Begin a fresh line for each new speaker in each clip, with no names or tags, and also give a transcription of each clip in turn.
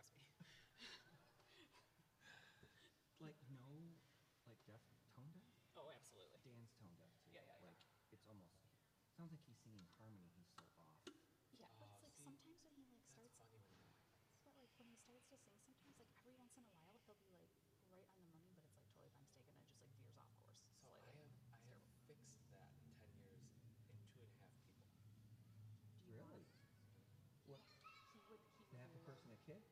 Trust me."
Like, no, like deaf, tone deaf?
Oh, absolutely.
Dan's tone deaf too.
Yeah, yeah, yeah.
Like, it's almost, sounds like he's singing harmony, he's so off.
Yeah, but
Oh,
it's like
see,
sometimes when he like
That's
starts,
funny when
but like when he starts to sing, sometimes like every once in a while he'll be like right on the money, but it's like totally by mistake, and it just like veers off course.
So I have I have
terrible.
fixed that in ten years in two and a half people.
Do you
Really?
Want,
What,
he would. He would.
half a person a kid?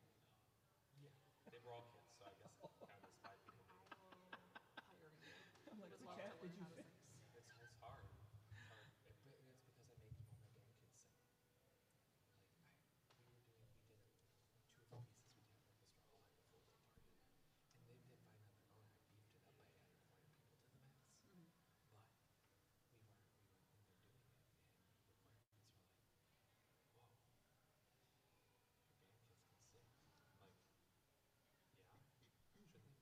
They were all kids, so I guess it count as five people.
I will hire you.
I'm
He
like,
would
which
love to
half did
learn
you
how to
fix?
sing.
It's, it's hard. It's hard. It, but it's because I make all my band kids sing. Like I, we were doing, we did two of the pieces we did at Orchestra Hall at the full day party, and they did fine on their own. I beefed it up by adding choir people to the mix,
Mhm.
but we weren't, we weren't, we weren't doing it, and the choir kids were like, "Whoa, your band kids can sing."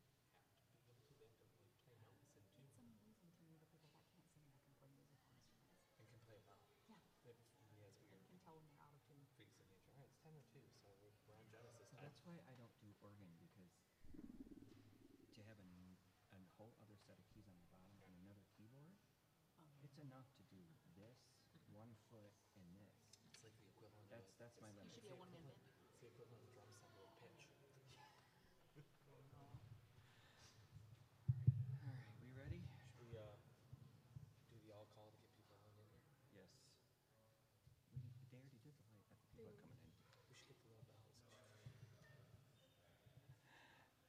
I'm like, yeah, shouldn't they have to be able to? They have to like play notes and tune
It's amazing to me the people that can't sing that can play musical instruments.
and can play it well.
Yeah,
If he has
and
weird
can tell when they're out of tune.
freaks of nature. All right, it's ten or two, so we're, we're on Genesis
So
time.
that's why I don't do organ, because to have a, n- a whole other set of keys on the bottom and another keyboard,
Um,
it's enough to do this, one foot, and this.
It's like the equivalent
That's,
of
that's my
You
limit.
should be a one-man band.
it's the equivalent of drum set with pitch.
All right, we ready?
Should we uh, do the all call to get people on in here?
Yes. We, they already did the light, I think people are coming in.
We should get the little bells.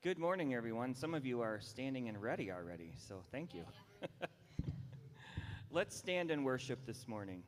Good morning, everyone. Some of you are standing and ready already, so thank you. Let's stand and worship this morning.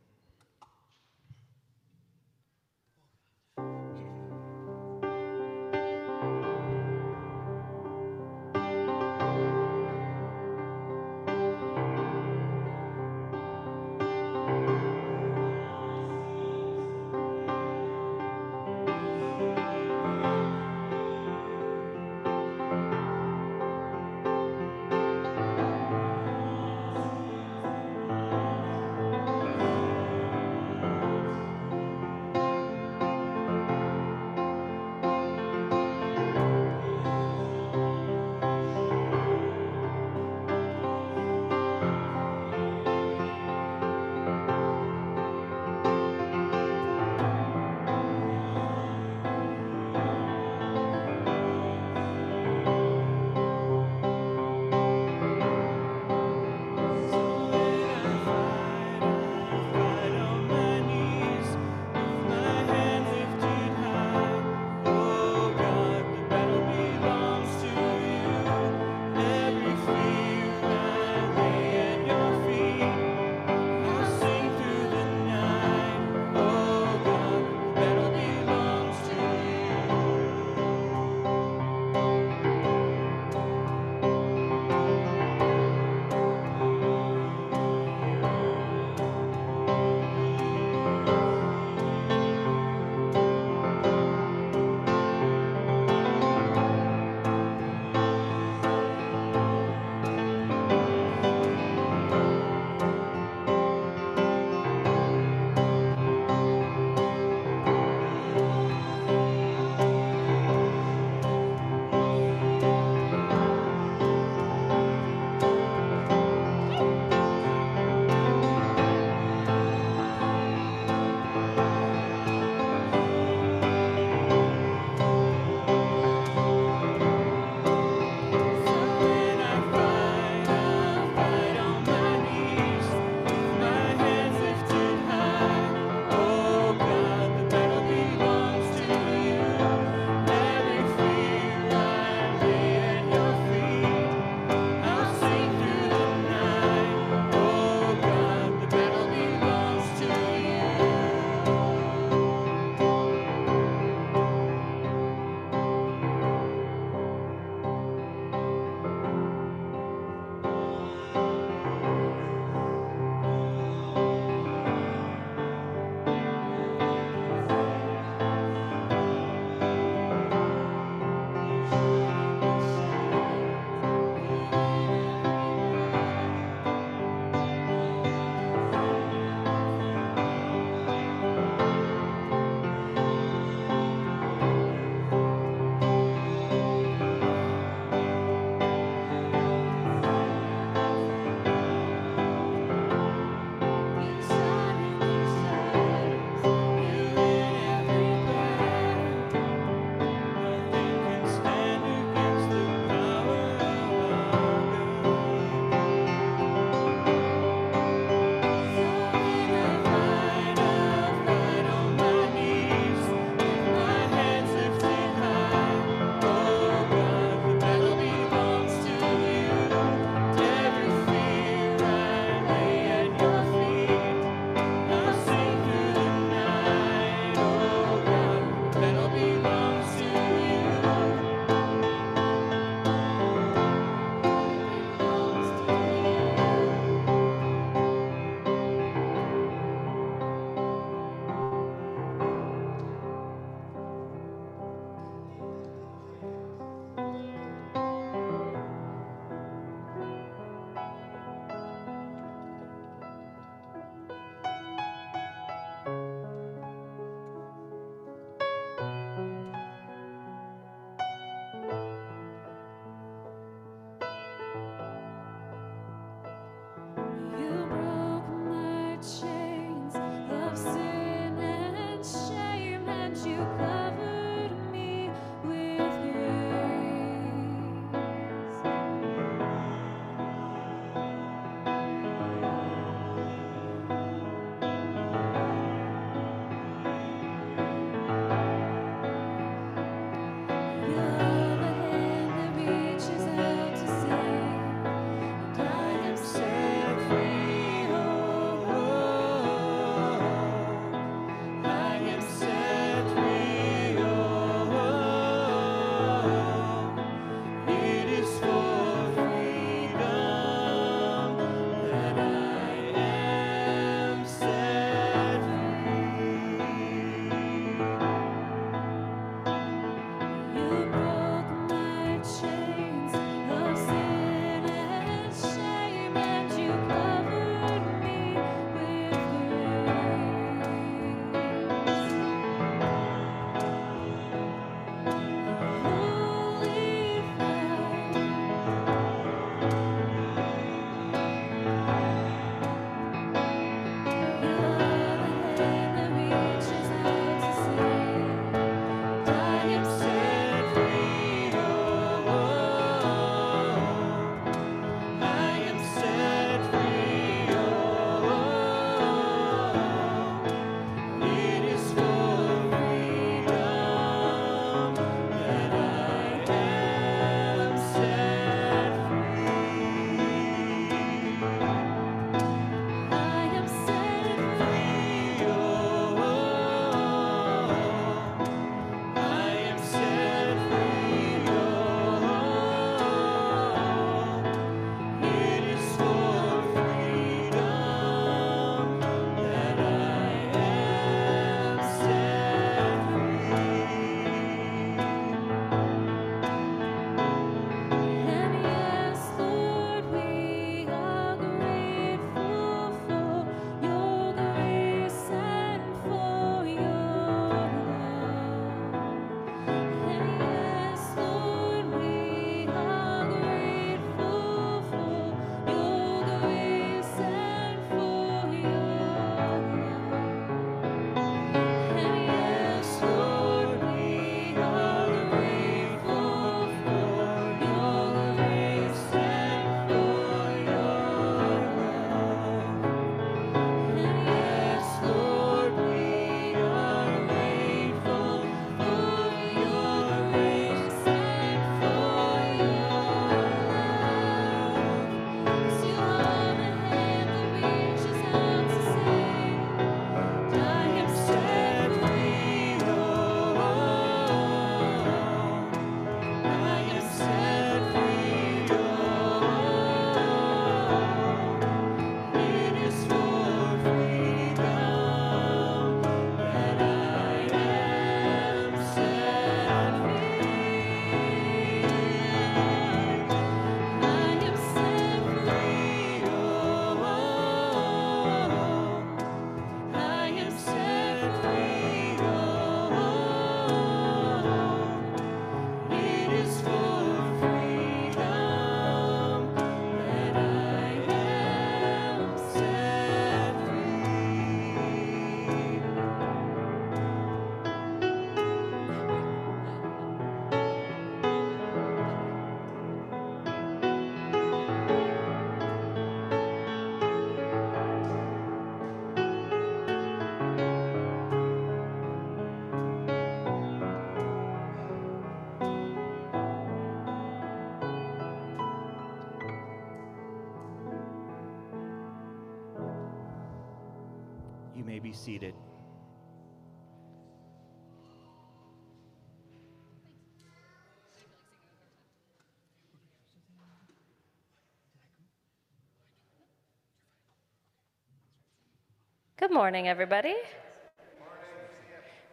Good morning, everybody.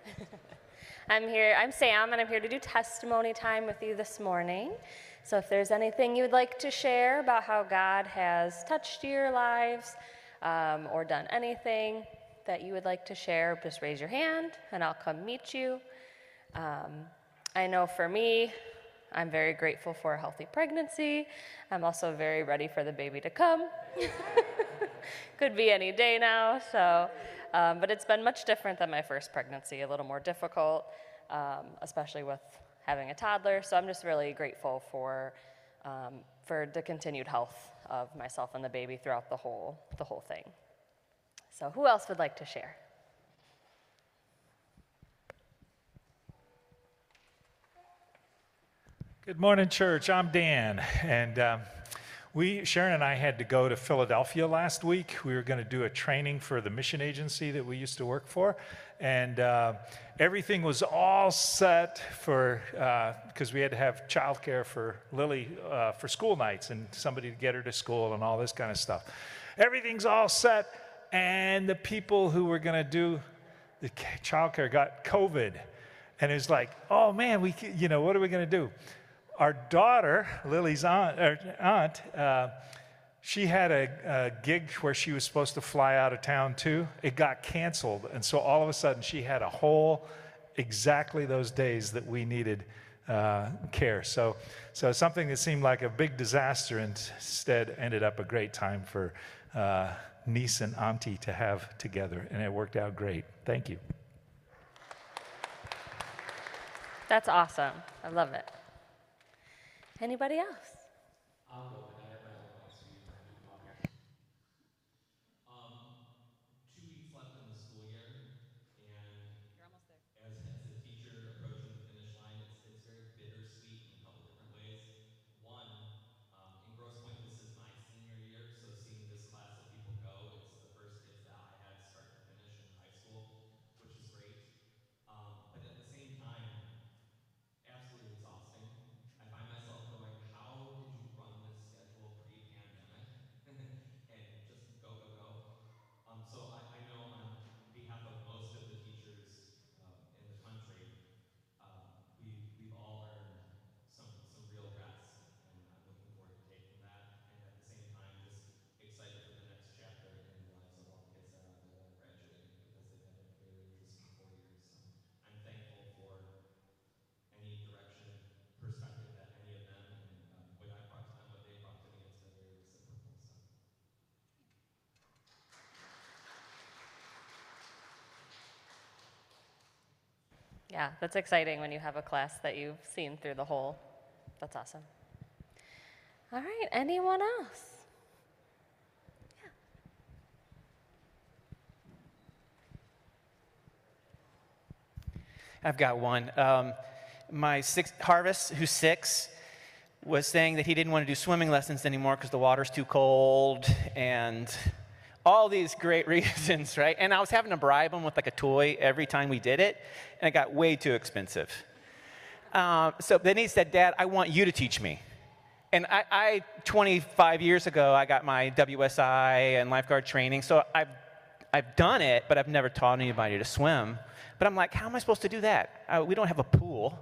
I'm here, I'm Sam, and I'm here to do testimony time with you this morning. So if there's anything you'd like to share about how God has touched your lives um, or done anything that you would like to share, just raise your hand and I'll come meet you. Um, I know for me, I'm very grateful for a healthy pregnancy. I'm also very ready for the baby to come. Could be any day now, so, um, but it's been much different than my first pregnancy, a little more difficult, um, especially with having a toddler. So I'm just really grateful for, um, for the continued health of myself and the baby throughout the whole, the whole thing. So, who else would like to share?
Good morning, church. I'm Dan, and um, we Sharon and I had to go to Philadelphia last week. We were going to do a training for the mission agency that we used to work for, and uh, everything was all set for because uh, we had to have childcare for Lily uh, for school nights and somebody to get her to school and all this kind of stuff. Everything's all set, and the people who were going to do the childcare got COVID, and it was like, oh man, we you know what are we going to do? Our daughter, Lily's aunt, aunt uh, she had a, a, gig where she was supposed to fly out of town too. It got canceled. And so all of a sudden, she had a whole, exactly those days that we needed uh, care. So, so something that seemed like a big disaster instead ended up a great time for uh, niece and auntie to have together. And it worked out great. Thank you.
That's awesome. I love it. Anybody else?
I'll go, and I have my own notes, so you don't have to come up here. Um, two weeks left in the school year, and
You're almost there.
as, as a teacher approaching the finish line, it's, it's very bittersweet in a couple different ways. One, um, in Grosse Pointe, this is my senior year, so seeing this class of people go, it's the first kids that I had start to finish in high school, which is great. Um, but at the same time, absolutely exhausting. I find myself going, how did you run this schedule pre-pandemic and just go, go, go? Um, so I, I know on behalf of most of the teachers um, in the country, um, we've, we've all earned some, some real rest, and, and I'm looking forward to taking that. And at the same time, just excited for the next chapter in the lives of all the kids that are out there that are graduating because they've had a very interesting four years. So I'm thankful for any direction, perspective that any of them and um, what I brought to them, what they brought to me, it's been very reciprocal. So.
Yeah, that's exciting when you have a class that you've seen through the whole. That's awesome. All right, anyone else?
I've got one. Um, my six, Harvest, who's six, was saying that he didn't want to do swimming lessons anymore because the water's too cold and all these great reasons, right? And I was having to bribe him with like a toy every time we did it, and it got way too expensive. Um, so then he said, Dad, I want you to teach me. And I, I, 25 years ago, I got my WSI and lifeguard training, so I've, I've done it, but I've never taught anybody to swim. But I'm like, how am I supposed to do that? Uh, we don't have a pool.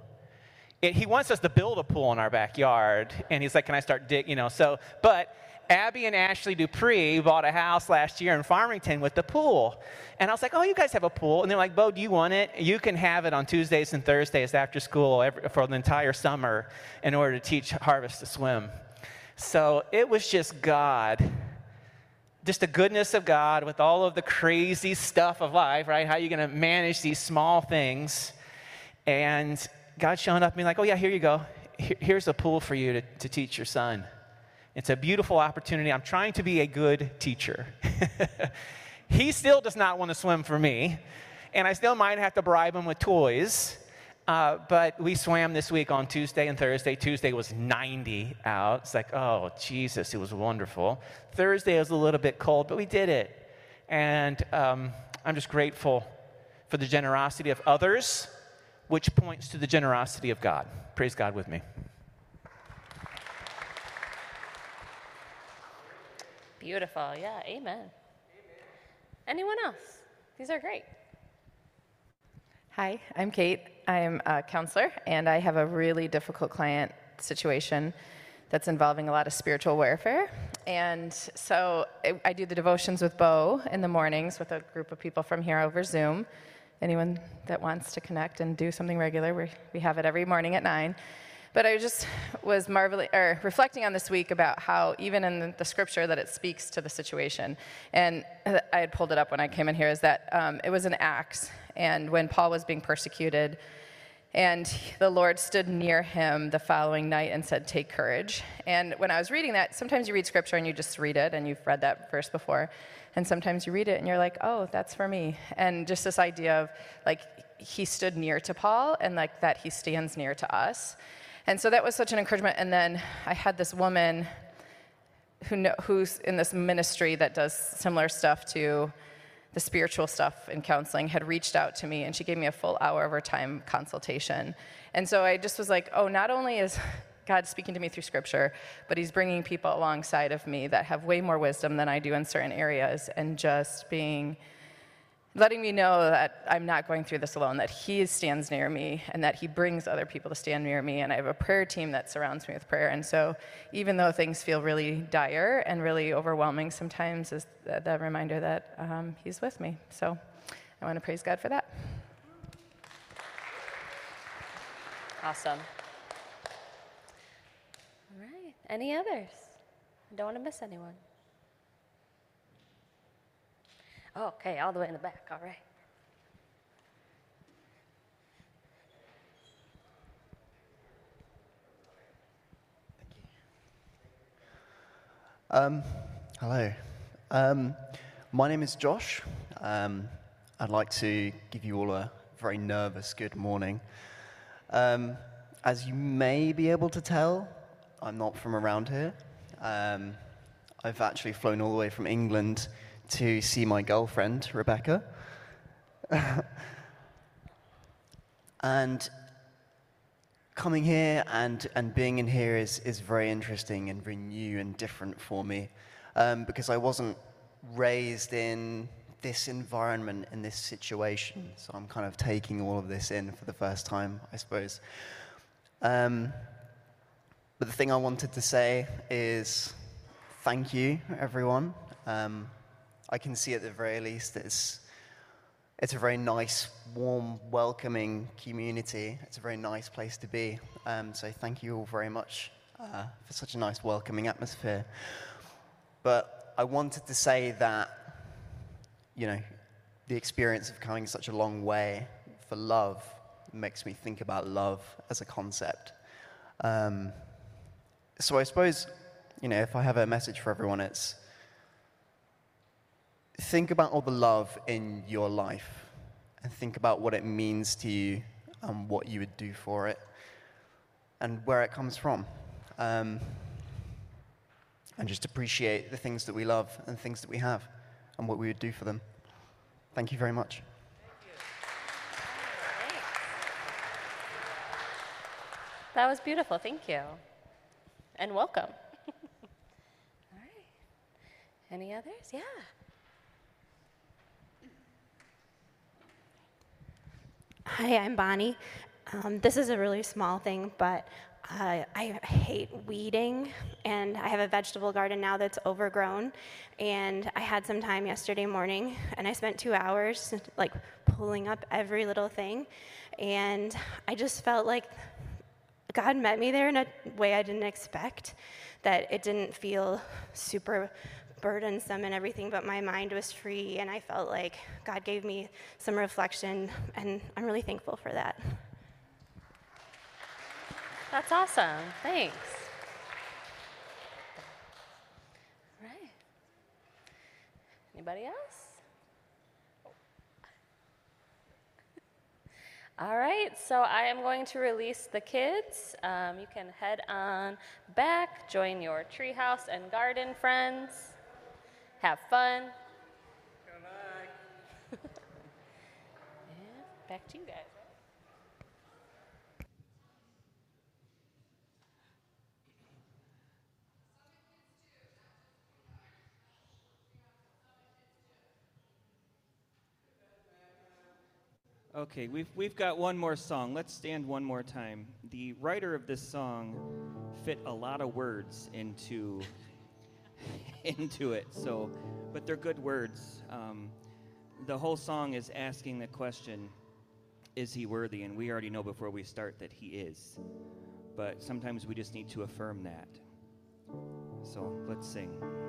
It, he wants us to build a pool in our backyard, and he's like, can I start dig? You know, so, but Abby and Ashley Dupree bought a house last year in Farmington with the pool. And I was like, oh, you guys have a pool. And they're like, Bo, do you want it? You can have it on Tuesdays and Thursdays after school every, for the entire summer in order to teach Harvest to swim. So it was just God, just the goodness of God with all of the crazy stuff of life, right? How are you going to manage these small things? And God showing up and being like, oh, yeah, here you go. Here's a pool for you to, to teach your son. It's a beautiful opportunity. I'm trying to be a good teacher. he still does not want to swim for me, and I still might have to bribe him with toys. Uh, but we swam this week on Tuesday and Thursday. Tuesday was 90 out. It's like, oh, Jesus, it was wonderful. Thursday was a little bit cold, but we did it. And um,
I'm just grateful for the generosity of others, which points to the generosity of God. Praise God with me.
Beautiful. Yeah, amen. Anyone else? These are great.
Hi, I'm Kate. I'm a counselor, and I have a really difficult client situation that's involving a lot of spiritual warfare. And so I, do the devotions with Bo in the mornings with a group of people from here over Zoom. Anyone that wants to connect and do something regular, we, we have it every morning at 9. But I just was marveling or reflecting on this week about how even in the scripture that it speaks to the situation. And I had pulled it up when I came in here. Is that um, it was an Acts, and when Paul was being persecuted, and the Lord stood near him the following night and said, Take courage. And when I was reading that, sometimes you read scripture and you just read it, and you've read that verse before. And sometimes you read it and you're like, Oh, that's for me. And just this idea of like, he stood near to Paul and like that he stands near to us. And so that was such an encouragement. And then I had this woman who know, who's in this ministry that does similar stuff to the spiritual stuff in counseling had reached out to me and she gave me a full hour of her time consultation. And so I just was like, oh, not only is God speaking to me through scripture, but he's bringing people alongside of me that have way more wisdom than I do in certain areas and just being letting me know that I'm not going through this alone, that He stands near me, and that He brings other people to stand near me. And I have a prayer team that surrounds me with prayer. And so, even though things feel really dire and really overwhelming sometimes, is the, the reminder that um, He's with me. So, I want to praise God for that.
Awesome. All right. Any others? I don't want to miss anyone. Okay, all the way in the back. All right.
Um, hello. Um, my name is Josh. Um, I'd like to give you all a very nervous good morning. Um, as you may be able to tell, I'm not from around here. Um, I've actually flown all the way from England to see my girlfriend, Rebecca. and coming here and, and being in here is, is very interesting and very new and different for me um, because I wasn't raised in this environment, in this situation. So I'm kind of taking all of this in for the first time, I suppose. Um, but the thing I wanted to say is thank you, everyone. Um, I can see at the very least it's, it's a very nice, warm, welcoming community. It's a very nice place to be. Um, so thank you all very much uh, for such a nice, welcoming atmosphere. But I wanted to say that, you know, the experience of coming such a long way for love makes me think about love as a concept. Um, so I suppose, you know, if I have a message for everyone, it's think about all the love in your life and think about what it means to you and what you would do for it and where it comes from. Um, and just appreciate the things that we love and things that we have and what we would do for them. Thank you very much.
That was beautiful. Thank you. And welcome. All right. Any others? Yeah.
Hi, I'm Bonnie. Um, this is a really small thing, but uh, I hate weeding, and I have a vegetable garden now that's overgrown. And I had some time yesterday morning, and I spent two hours like pulling up every little thing, and I just felt like God met me there in a way I didn't expect. That it didn't feel super burdensome and everything, but my mind was free, and I felt like God gave me some reflection, and I'm really thankful for that.
That's awesome. Thanks. All right. Anybody else? All right, so I am going to release the kids. Um, you can head on back, join your treehouse and garden friends have fun. Back. back to you guys.
Okay, we've, we've got one more song. Let's stand one more time. The writer of this song fit a lot of words into into it. So, but they're good words. Um, the whole song is asking the question, "Is he worthy?" And we already know before we start that he is. But sometimes we just need to affirm that. So let's sing.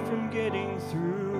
from getting through.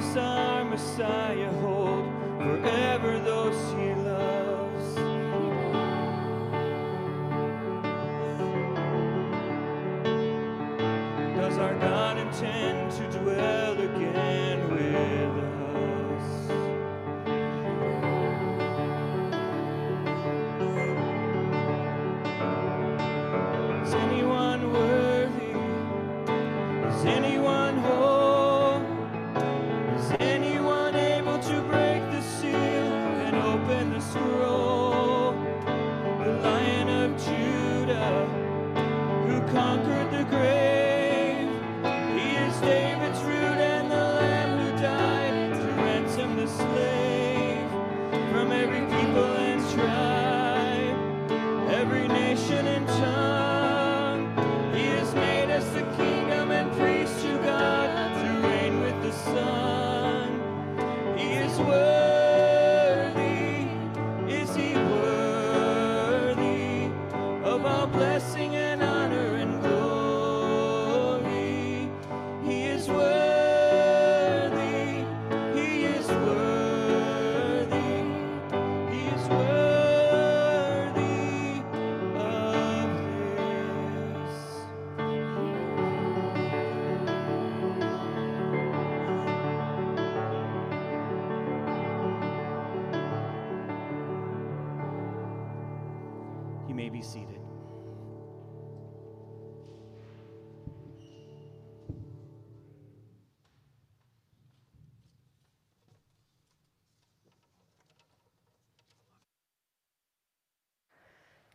Jesus, our Messiah, hold forever. Though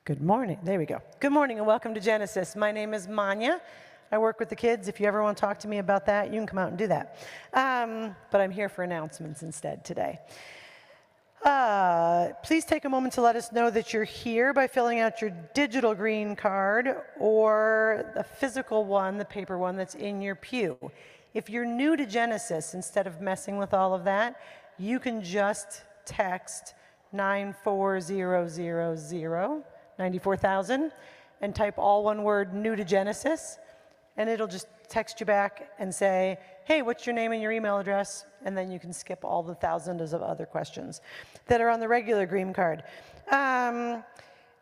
Good morning. There we go. Good morning and welcome to Genesis. My name is Manya. I work with the kids. If you ever want to talk to me about that, you can come out and do that. Um, but I'm here for announcements instead today. Uh, please take a moment to let us know that you're here by filling out your digital green card or the physical one, the paper one that's in your pew. If you're new to Genesis, instead of messing with all of that, you can just text 94000 94,000, and type all one word new to Genesis, and it'll just text you back and say, hey, what's your name and your email address? And then you can skip all the thousands of other questions that are on the regular green card. Um,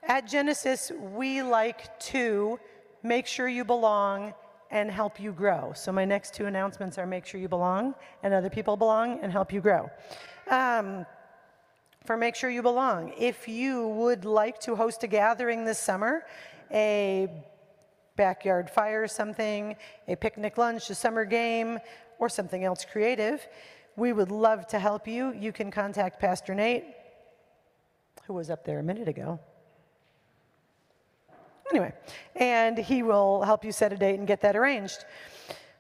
at Genesis, we like to make sure you belong and help you grow. So my next two announcements are make sure you belong and other people belong and help you grow. Um, for Make Sure You Belong, if you would like to host a gathering this summer, a backyard fire something, a picnic lunch, a summer game, or something else creative, we would love to help you. You can contact Pastor Nate, who was up there a minute ago. Anyway, and he will help you set a date and get that arranged.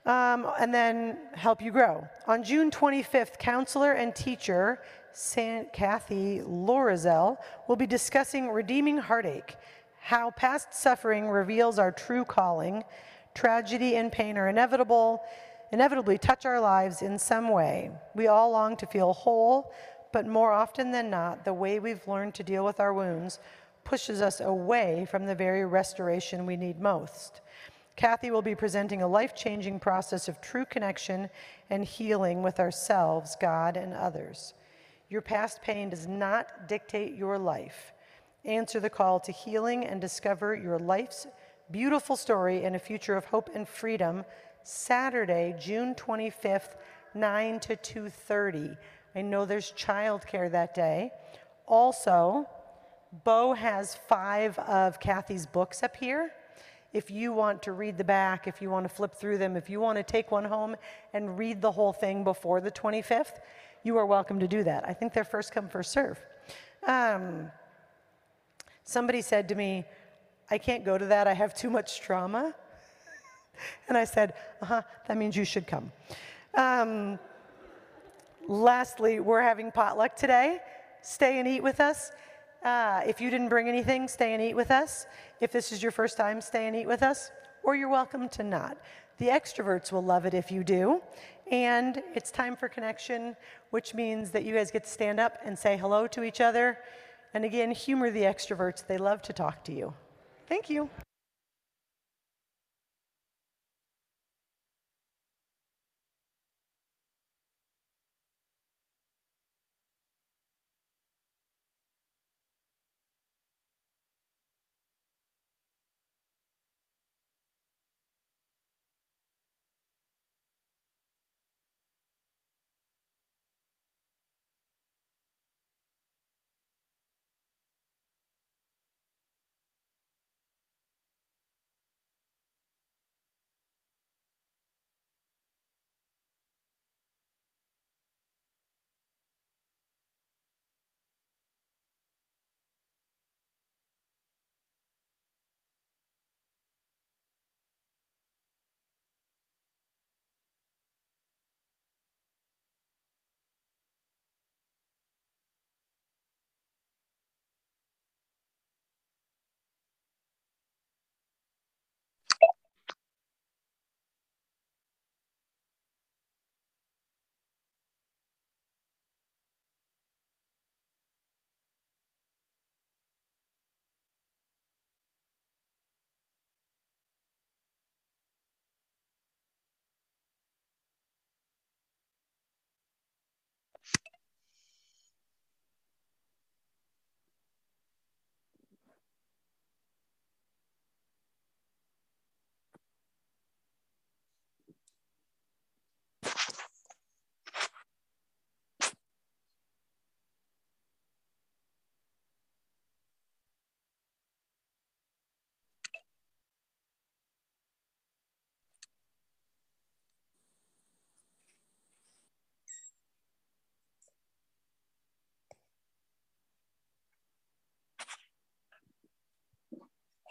Um, and then help you grow. On June 25th, counselor and teacher Saint Kathy Loerzel will be discussing redeeming heartache how past suffering reveals our true calling. Tragedy and pain are inevitable, inevitably touch our lives in some way. We all long to feel whole, but more often than not, the way we've learned to deal with our wounds pushes us away from the very restoration we need most. Kathy will be presenting a life changing process of true connection and healing with ourselves, God, and others. Your past pain does not dictate your life. Answer the call to healing and discover your life's beautiful story and a future of hope and freedom. Saturday, June 25th, 9 to 2:30. I know there's childcare that day. Also, Bo has five of Kathy's books up here. If you want to read the back, if you want to flip through them, if you want to take one home and read the whole thing before the 25th, you are welcome to do that. I think they're first come, first serve. Um, Somebody said to me, I can't go to that, I have too much trauma. And I said, uh huh, that means you should come. Um, lastly, we're having potluck today. Stay and eat with us. Uh, if you didn't bring anything, stay and eat with us. If this is your first time, stay and eat with us, or you're welcome to not. The extroverts will love it if you do. And it's time for connection, which means that you guys get to stand up and say hello to each other and again, humor the extroverts. They love to talk to you. Thank you.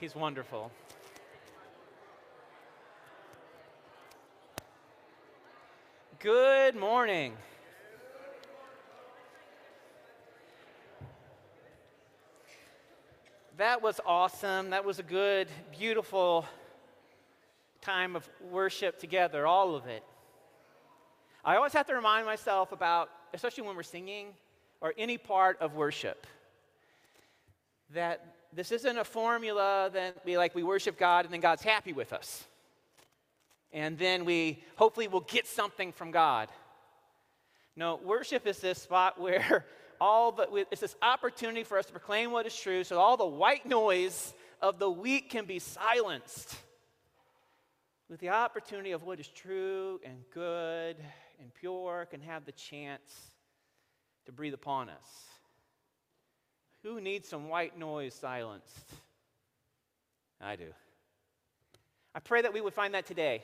He's wonderful. Good morning. That was awesome. That was a good, beautiful time of worship together, all of it. I always have to remind myself about, especially when we're singing or any part of worship, that this isn't a formula that we like we worship God and then God's happy with us. And then we hopefully will get something from God. No, worship is this spot where all the it's this opportunity for us to proclaim what is true so all the white noise of the week can be silenced with the opportunity of what is true and good and pure can have the chance to breathe upon us. Who needs some white noise silenced? I do. I pray that we would find that today.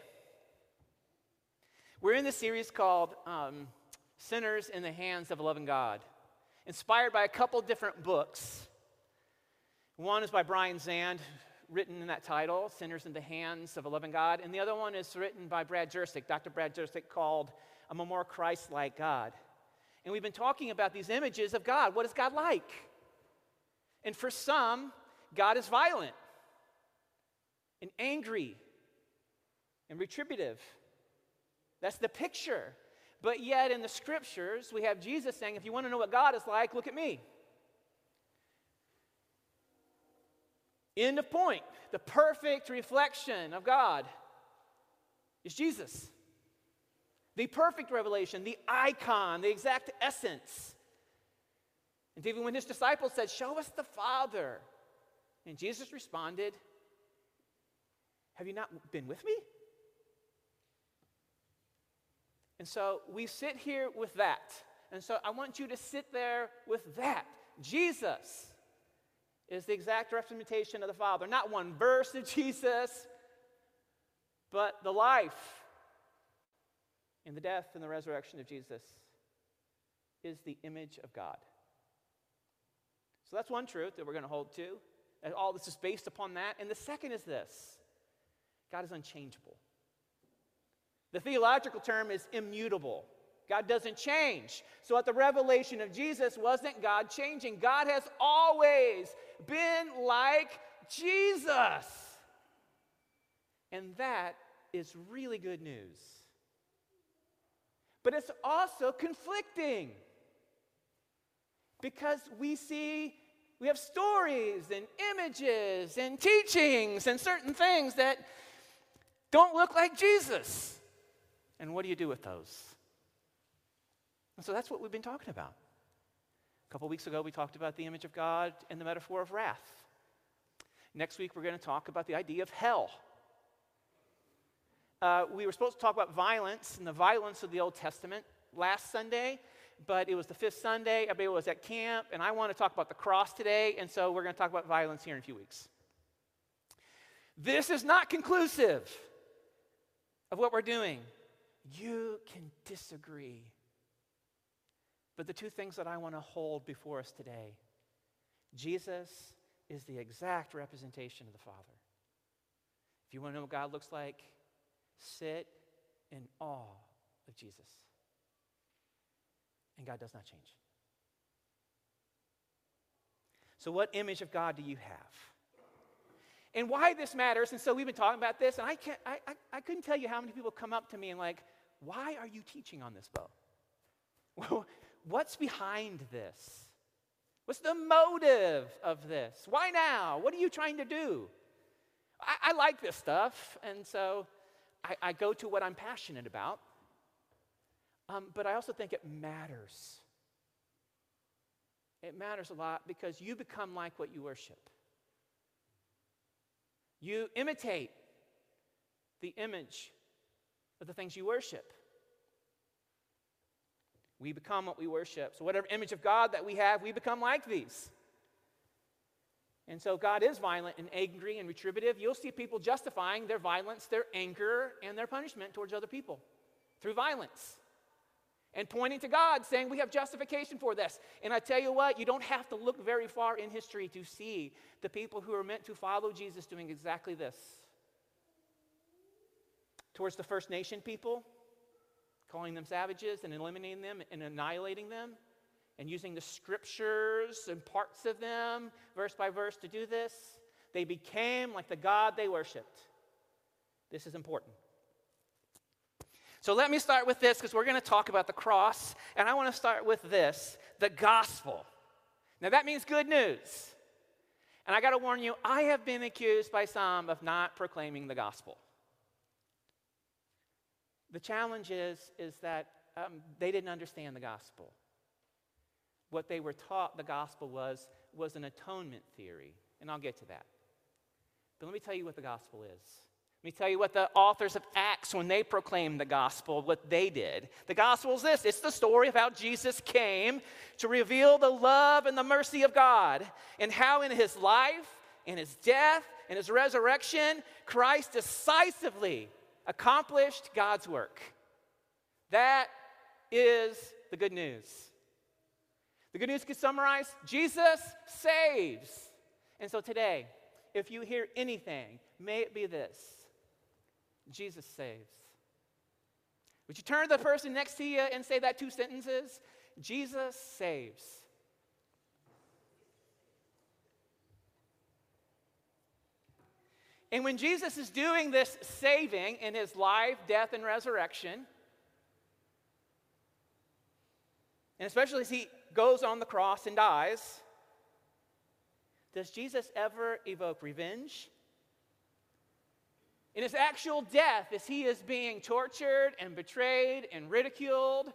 We're in this series called um, Sinners in the Hands of a Loving God, inspired by a couple different books. One is by Brian Zahnd, written in that title, Sinners in the Hands of a Loving God, and the other one is written by Brad Jersak, Dr. Brad Jersak, called I'm a More Christ Like God. And we've been talking about these images of God. What is God like? And for some, God is violent and angry and retributive. That's the picture. But yet, in the scriptures, we have Jesus saying, if you want to know what God is like, look at me. End of point. The perfect reflection of God is Jesus. The perfect revelation, the icon, the exact essence. And even when his disciples said, Show us the Father, and Jesus responded, Have you not been with me? And so we sit here with that. And so I want you to sit there with that. Jesus is the exact representation of the Father. Not one verse of Jesus, but the life and the death and the resurrection of Jesus is the image of God. So that's one truth that we're going to hold to. And all this is based upon that. And the second is this God is unchangeable. The theological term is immutable. God doesn't change. So at the revelation of Jesus, wasn't God changing? God has always been like Jesus. And that is really good news. But it's also conflicting because we see, we have stories and images and teachings and certain things that don't look like Jesus. And what do you do with those? And so that's what we've been talking about. A couple weeks ago, we talked about the image of God and the metaphor of wrath. Next week, we're going to talk about the idea of hell. Uh, we were supposed to talk about violence and the violence of the Old Testament last Sunday, but it was the fifth Sunday. Everybody was at camp, and I want to talk about the cross today, and so we're going to talk about violence here in a few weeks. This is not conclusive of what we're doing. You can disagree. But the two things that I want to hold before us today Jesus is the exact representation of the Father. If you want to know what God looks like, sit in awe of Jesus. And God does not change. So, what image of God do you have? And why this matters, and so we've been talking about this, and I, can't, I, I, I couldn't tell you how many people come up to me and, like, why are you teaching on this, Bo? Well, what's behind this? What's the motive of this? Why now? What are you trying to do? I, I like this stuff, and so I, I go to what I'm passionate about, um, but I also think it matters. It matters a lot because you become like what you worship. You imitate the image of the things you worship. We become what we worship. So, whatever image of God that we have, we become like these. And so God is violent and angry and retributive. You'll see people justifying their violence, their anger, and their punishment towards other people through violence. And pointing to God, saying we have justification for this. And I tell you what, you don't have to look very far in history to see the people who are meant to follow Jesus doing exactly this. Towards the First Nation people, calling them savages and eliminating them and annihilating them, and using the scriptures and parts of them, verse by verse, to do this. They became like the God they worshiped. This is important. So let me start with this because we're going to talk about the cross, and I want to start with this the gospel. Now, that means good news. And I got to warn you, I have been accused by some of not proclaiming the gospel. The challenge is, is that um, they didn't understand the gospel. What they were taught the gospel was, was an atonement theory, and I'll get to that. But let me tell you what the gospel is. Let me tell you what the authors of Acts, when they proclaimed the gospel, what they did. The gospel is this it's the story of how Jesus came to reveal the love and the mercy of God, and how in his life, in his death, in his resurrection, Christ decisively accomplished God's work. That is the good news. The good news can summarize Jesus saves. And so today, if you hear anything, may it be this Jesus saves. Would you turn to the person next to you and say that two sentences? Jesus saves. And when Jesus is doing this saving in his life, death, and resurrection, and especially as he goes on the cross and dies, does Jesus ever evoke revenge? In his actual death, as he is being tortured and betrayed and ridiculed,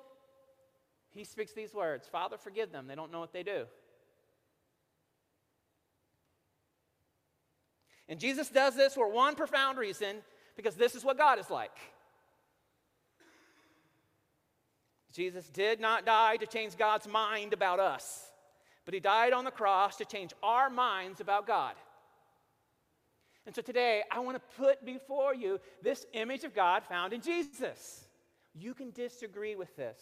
he speaks these words Father, forgive them. They don't know what they do. And Jesus does this for one profound reason because this is what God is like. Jesus did not die to change God's mind about us, but he died on the cross to change our minds about God. And so today, I want to put before you this image of God found in Jesus. You can disagree with this.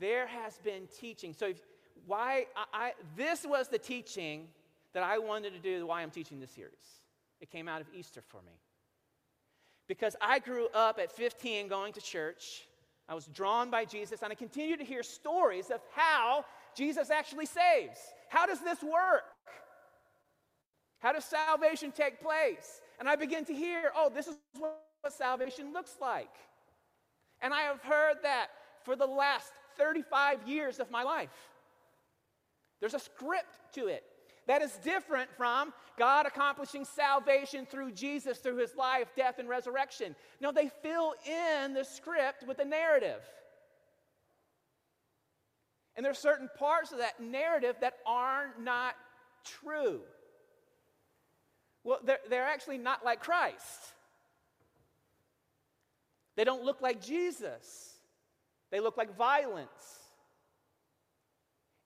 There has been teaching. So, if, why I, I, this was the teaching that I wanted to do, why I'm teaching this series. It came out of Easter for me. Because I grew up at 15 going to church. I was drawn by Jesus, and I continue to hear stories of how Jesus actually saves. How does this work? How does salvation take place? And I begin to hear, oh, this is what salvation looks like. And I have heard that for the last 35 years of my life. There's a script to it. That is different from God accomplishing salvation through Jesus, through his life, death, and resurrection. No, they fill in the script with a narrative. And there are certain parts of that narrative that are not true. Well, they're, they're actually not like Christ. They don't look like Jesus. They look like violence.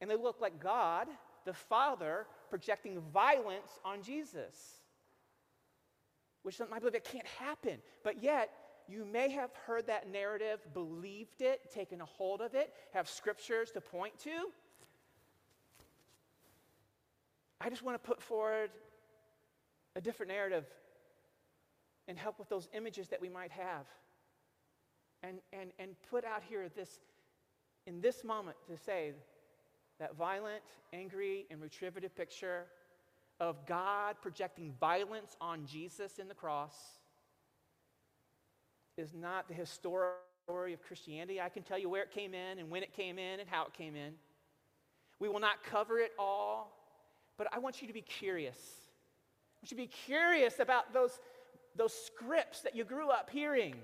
And they look like God, the Father, projecting violence on Jesus. Which I believe it can't happen. But yet, you may have heard that narrative, believed it, taken a hold of it, have scriptures to point to. I just want to put forward a different narrative and help with those images that we might have. And, and, and put out here this, in this moment, to say that violent, angry, and retributive picture of God projecting violence on Jesus in the cross is not the historic story of Christianity. I can tell you where it came in and when it came in and how it came in. We will not cover it all, but I want you to be curious. You to be curious about those, those scripts that you grew up hearing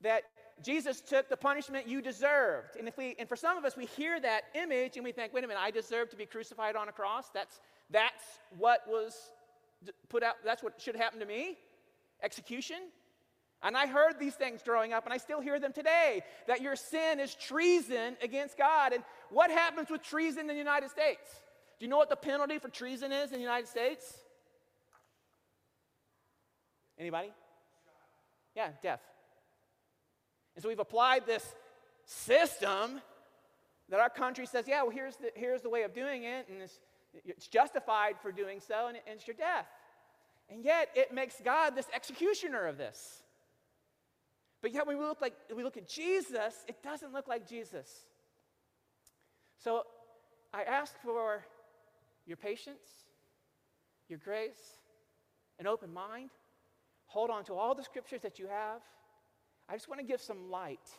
that Jesus took the punishment you deserved. And if we and for some of us we hear that image and we think, wait a minute, I deserve to be crucified on a cross. That's that's what was put out, that's what should happen to me. Execution. And I heard these things growing up, and I still hear them today that your sin is treason against God. And what happens with treason in the United States? Do you know what the penalty for treason is in the United States? Anybody? Yeah, death. And so we've applied this system that our country says, yeah, well, here's the, here's the way of doing it, and it's, it's justified for doing so, and, it, and it's your death. And yet, it makes God this executioner of this. But yet, when we look, like, we look at Jesus, it doesn't look like Jesus. So I ask for your patience, your grace, an open mind. Hold on to all the scriptures that you have. I just want to give some light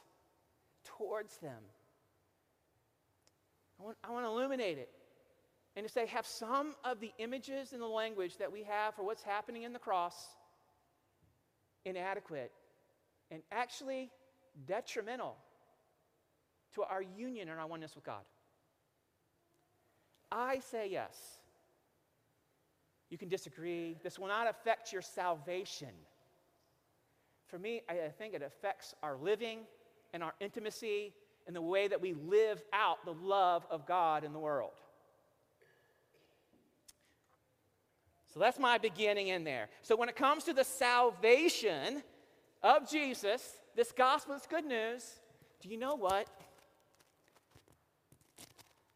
towards them. I want, I want to illuminate it and to say, have some of the images and the language that we have for what's happening in the cross inadequate and actually detrimental to our union and our oneness with God. I say yes. You can disagree. This will not affect your salvation. For me, I think it affects our living and our intimacy and the way that we live out the love of God in the world. So that's my beginning in there. So when it comes to the salvation of Jesus, this gospel is good news. Do you know what?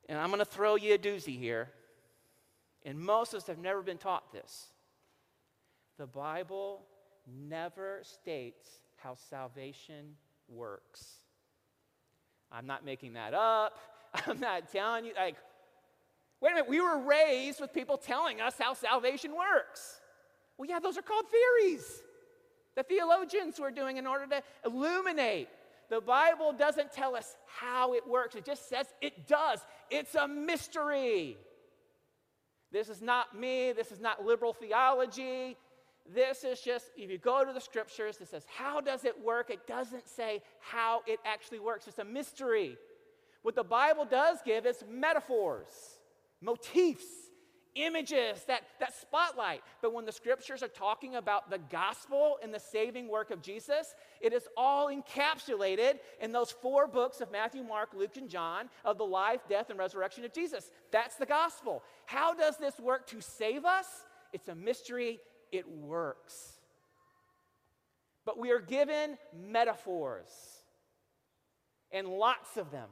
And I'm going to throw you a doozy here. And most of us have never been taught this. The Bible never states how salvation works. I'm not making that up. I'm not telling you, like, wait a minute, we were raised with people telling us how salvation works. Well, yeah, those are called theories. The theologians were doing in order to illuminate. The Bible doesn't tell us how it works, it just says it does. It's a mystery. This is not me, this is not liberal theology. This is just, if you go to the scriptures, it says, How does it work? It doesn't say how it actually works. It's a mystery. What the Bible does give is metaphors, motifs, images that, that spotlight. But when the scriptures are talking about the gospel and the saving work of Jesus, it is all encapsulated in those four books of Matthew, Mark, Luke, and John of the life, death, and resurrection of Jesus. That's the gospel. How does this work to save us? It's a mystery it works. But we are given metaphors, and lots of them.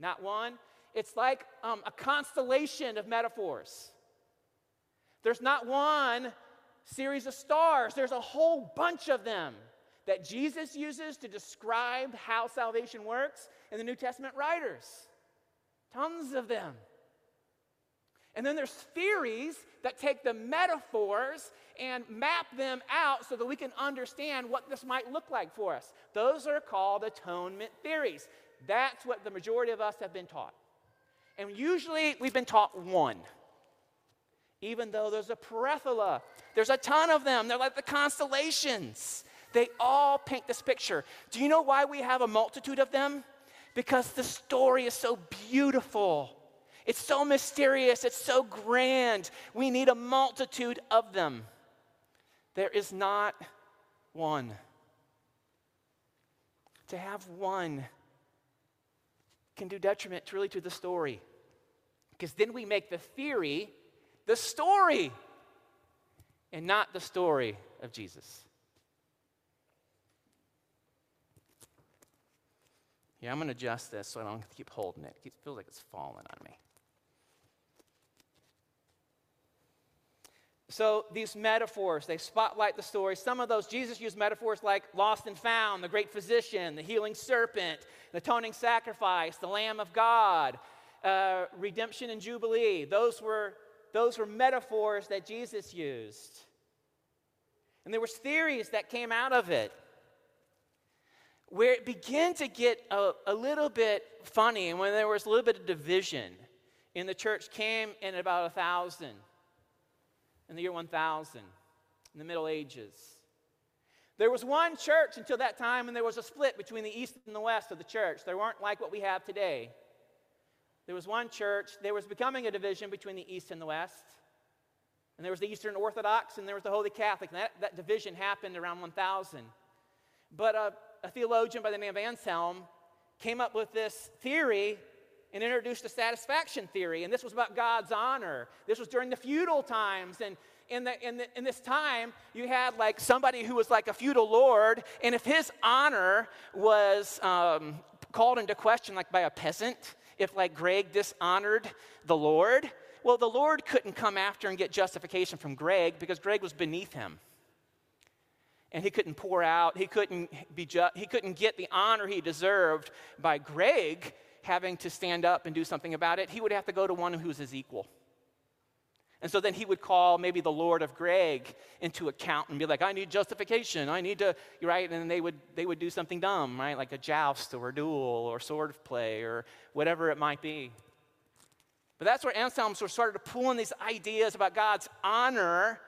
Not one. It's like um, a constellation of metaphors. There's not one series of stars, there's a whole bunch of them that Jesus uses to describe how salvation works in the New Testament writers. Tons of them. And then there's theories that take the metaphors and map them out so that we can understand what this might look like for us. Those are called atonement theories. That's what the majority of us have been taught. And usually we've been taught one, even though there's a plethora. There's a ton of them. They're like the constellations. They all paint this picture. Do you know why we have a multitude of them? Because the story is so beautiful. It's so mysterious, it's so grand. We need a multitude of them. There is not one. To have one can do detriment truly to the story. Because then we make the theory the story and not the story of Jesus. Yeah, I'm going to adjust this so I don't keep holding it. It feels like it's falling on me. So these metaphors, they spotlight the story. Some of those, Jesus used metaphors like lost and found, the great physician, the healing serpent, the atoning sacrifice, the Lamb of God, uh, redemption and jubilee. Those were, those were metaphors that Jesus used. And there was theories that came out of it where it began to get a, a little bit funny and when there was a little bit of division in the church came in about a thousand in the year 1000, in the Middle Ages. There was one church until that time, and there was a split between the east and the west of the church. They weren't like what we have today. There was one church, there was becoming a division between the east and the west. And there was the Eastern Orthodox, and there was the Holy Catholic. And that, that division happened around 1000. But a, a theologian by the name of Anselm came up with this theory and introduced a satisfaction theory. And this was about God's honor. This was during the feudal times. And in, the, in, the, in this time, you had like somebody who was like a feudal lord. And if his honor was um, called into question like by a peasant if like Greg dishonored the Lord. Well, the Lord couldn't come after and get justification from Greg because Greg was beneath him. And he couldn't pour out, he couldn't, be ju- he couldn't get the honor he deserved by Greg having to stand up and do something about it. He would have to go to one who's his equal. And so then he would call maybe the Lord of Greg into account and be like, I need justification. I need to, right? And they would, they would do something dumb, right? Like a joust or a duel or sword play or whatever it might be. But that's where Anselm sort of started to pull in these ideas about God's honor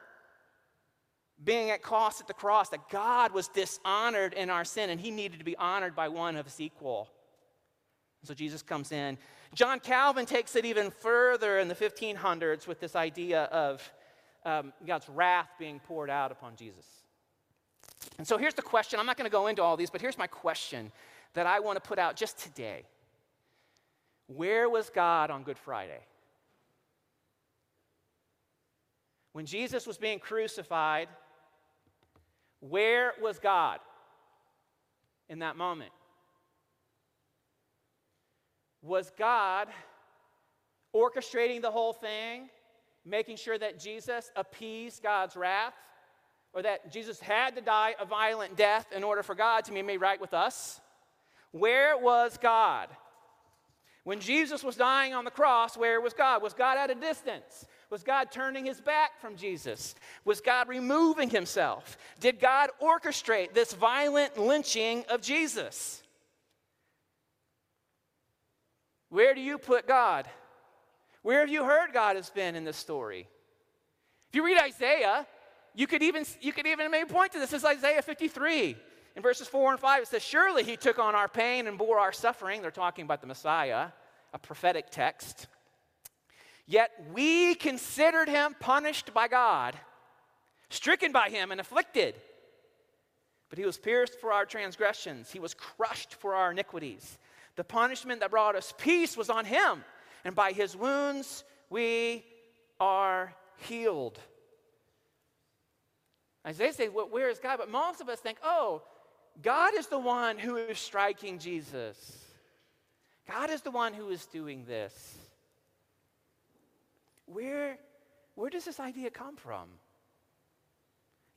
being at cost at the cross, that God was dishonored in our sin and he needed to be honored by one of his equal. So Jesus comes in. John Calvin takes it even further in the 1500s with this idea of um, God's wrath being poured out upon Jesus. And so here's the question. I'm not going to go into all these, but here's my question that I want to put out just today. Where was God on Good Friday? When Jesus was being crucified, where was God in that moment? Was God orchestrating the whole thing, making sure that Jesus appeased God's wrath, or that Jesus had to die a violent death in order for God to be made right with us? Where was God? When Jesus was dying on the cross, where was God? Was God at a distance? Was God turning his back from Jesus? Was God removing himself? Did God orchestrate this violent lynching of Jesus? Where do you put God? Where have you heard God has been in this story? If you read Isaiah, you could even you could even maybe point to this. This is Isaiah 53. In verses 4 and 5, it says, Surely he took on our pain and bore our suffering. They're talking about the Messiah, a prophetic text. Yet we considered him punished by God, stricken by him, and afflicted. But he was pierced for our transgressions, he was crushed for our iniquities. The punishment that brought us peace was on him, and by his wounds we are healed. Isaiah says, well, Where is God? But most of us think, Oh, God is the one who is striking Jesus. God is the one who is doing this. Where, where does this idea come from?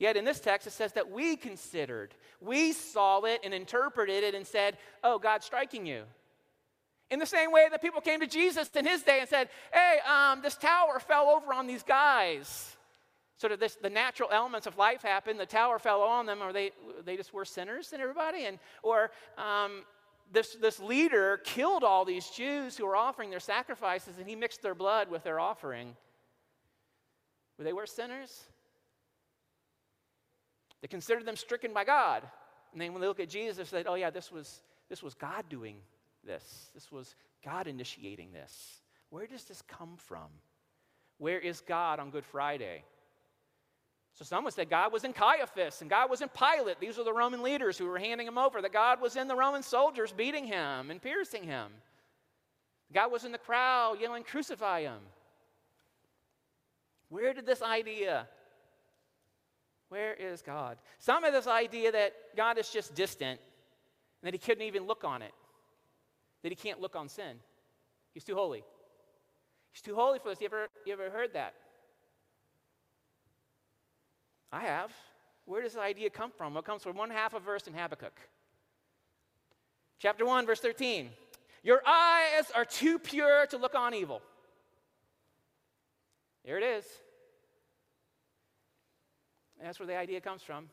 Yet in this text, it says that we considered, we saw it and interpreted it and said, Oh, God's striking you. In the same way that people came to Jesus in his day and said, Hey, um, this tower fell over on these guys. Sort of this, the natural elements of life happened. The tower fell on them, or they, they just were sinners and everybody. And, or um, this, this leader killed all these Jews who were offering their sacrifices and he mixed their blood with their offering. Were they were sinners? They considered them stricken by God. And then when they look at Jesus, they said, oh, yeah, this was, this was God doing this. This was God initiating this. Where does this come from? Where is God on Good Friday? So some would say God was in Caiaphas and God was in Pilate. These are the Roman leaders who were handing him over. That God was in the Roman soldiers beating him and piercing him. God was in the crowd yelling, Crucify him. Where did this idea? Where is God? Some of this idea that God is just distant and that he couldn't even look on it, that he can't look on sin. He's too holy. He's too holy for this. You ever, you ever heard that? I have. Where does the idea come from? It comes from one half of verse in Habakkuk. Chapter 1, verse 13. Your eyes are too pure to look on evil. There it is. And that's where the idea comes from.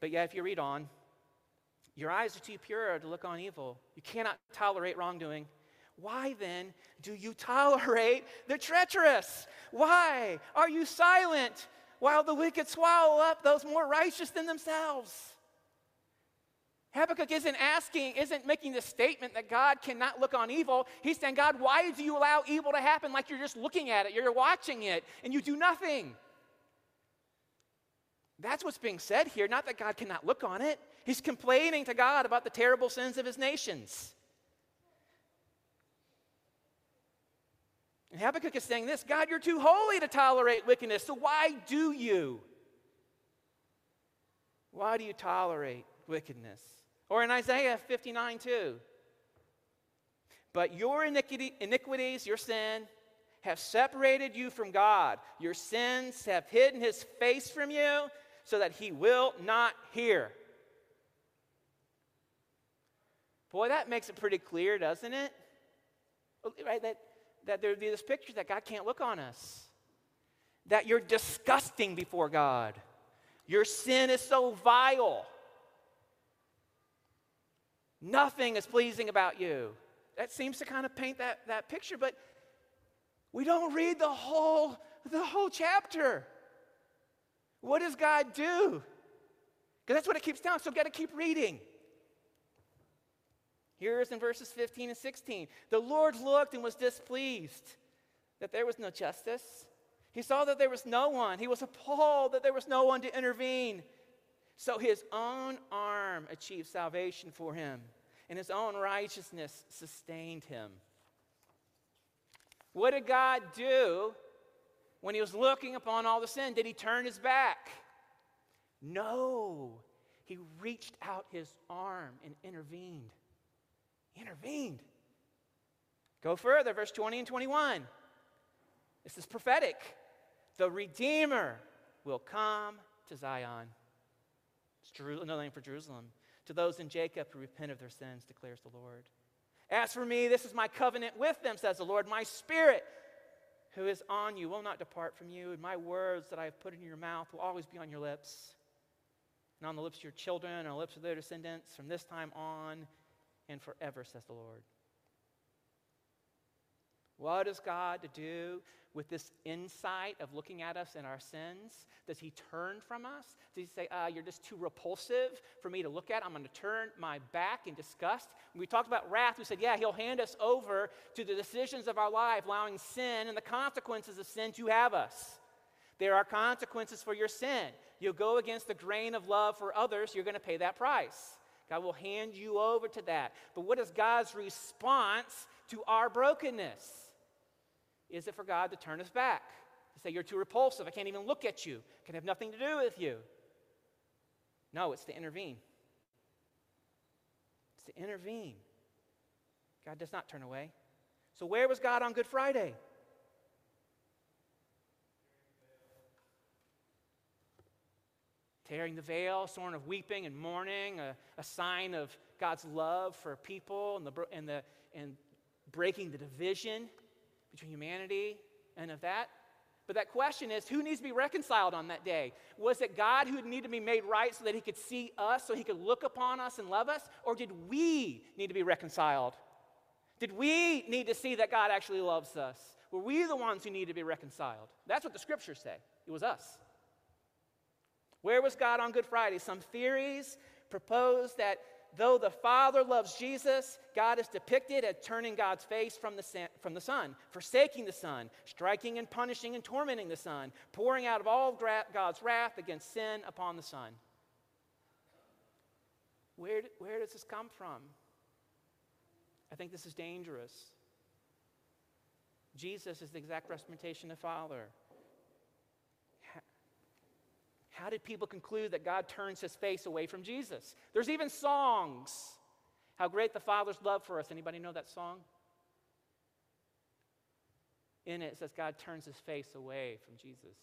But yeah, if you read on, your eyes are too pure to look on evil. You cannot tolerate wrongdoing. Why then do you tolerate the treacherous? Why are you silent while the wicked swallow up those more righteous than themselves? Habakkuk isn't asking, isn't making the statement that God cannot look on evil. He's saying, God, why do you allow evil to happen like you're just looking at it? You're watching it and you do nothing. That's what's being said here, not that God cannot look on it. He's complaining to God about the terrible sins of his nations. And Habakkuk is saying this God, you're too holy to tolerate wickedness, so why do you? Why do you tolerate wickedness? Or in Isaiah 59 2. But your iniquity, iniquities, your sin, have separated you from God. Your sins have hidden his face from you so that he will not hear. Boy, that makes it pretty clear, doesn't it? Right? That, that there'd be this picture that God can't look on us, that you're disgusting before God. Your sin is so vile. Nothing is pleasing about you. That seems to kind of paint that, that picture, but we don't read the whole, the whole chapter. What does God do? Because that's what it keeps down, so got to keep reading. Here is in verses 15 and 16. The Lord looked and was displeased that there was no justice. He saw that there was no one. He was appalled that there was no one to intervene. So his own arm achieved salvation for him, and his own righteousness sustained him. What did God do when he was looking upon all the sin? Did he turn his back? No. He reached out his arm and intervened. He intervened. Go further, verse 20 and 21. This is prophetic. The Redeemer will come to Zion. It's another name for Jerusalem. To those in Jacob who repent of their sins, declares the Lord. As for me, this is my covenant with them, says the Lord. My spirit who is on you will not depart from you, and my words that I have put in your mouth will always be on your lips, and on the lips of your children, and on the lips of their descendants from this time on and forever, says the Lord. What is God to do with this insight of looking at us and our sins? Does He turn from us? Does He say, uh, You're just too repulsive for me to look at? I'm going to turn my back in disgust? When we talked about wrath, we said, Yeah, He'll hand us over to the decisions of our life, allowing sin and the consequences of sin to have us. There are consequences for your sin. You'll go against the grain of love for others, you're going to pay that price. God will hand you over to that. But what is God's response to our brokenness? Is it for God to turn us back? To say, You're too repulsive. I can't even look at you. I can have nothing to do with you. No, it's to intervene. It's to intervene. God does not turn away. So, where was God on Good Friday? Tearing the veil, sworn of weeping and mourning, a, a sign of God's love for people and, the, and, the, and breaking the division between humanity and of that. But that question is who needs to be reconciled on that day? Was it God who needed to be made right so that he could see us, so he could look upon us and love us? Or did we need to be reconciled? Did we need to see that God actually loves us? Were we the ones who need to be reconciled? That's what the scriptures say. It was us. Where was God on Good Friday? Some theories propose that though the Father loves Jesus, God is depicted as turning God's face from the, from the Son, forsaking the Son, striking and punishing and tormenting the Son, pouring out of all God's wrath against sin upon the Son. Where, where does this come from? I think this is dangerous. Jesus is the exact representation of the Father. How did people conclude that God turns his face away from Jesus? There's even songs. How great the Father's love for us. Anybody know that song? In it, it says God turns his face away from Jesus.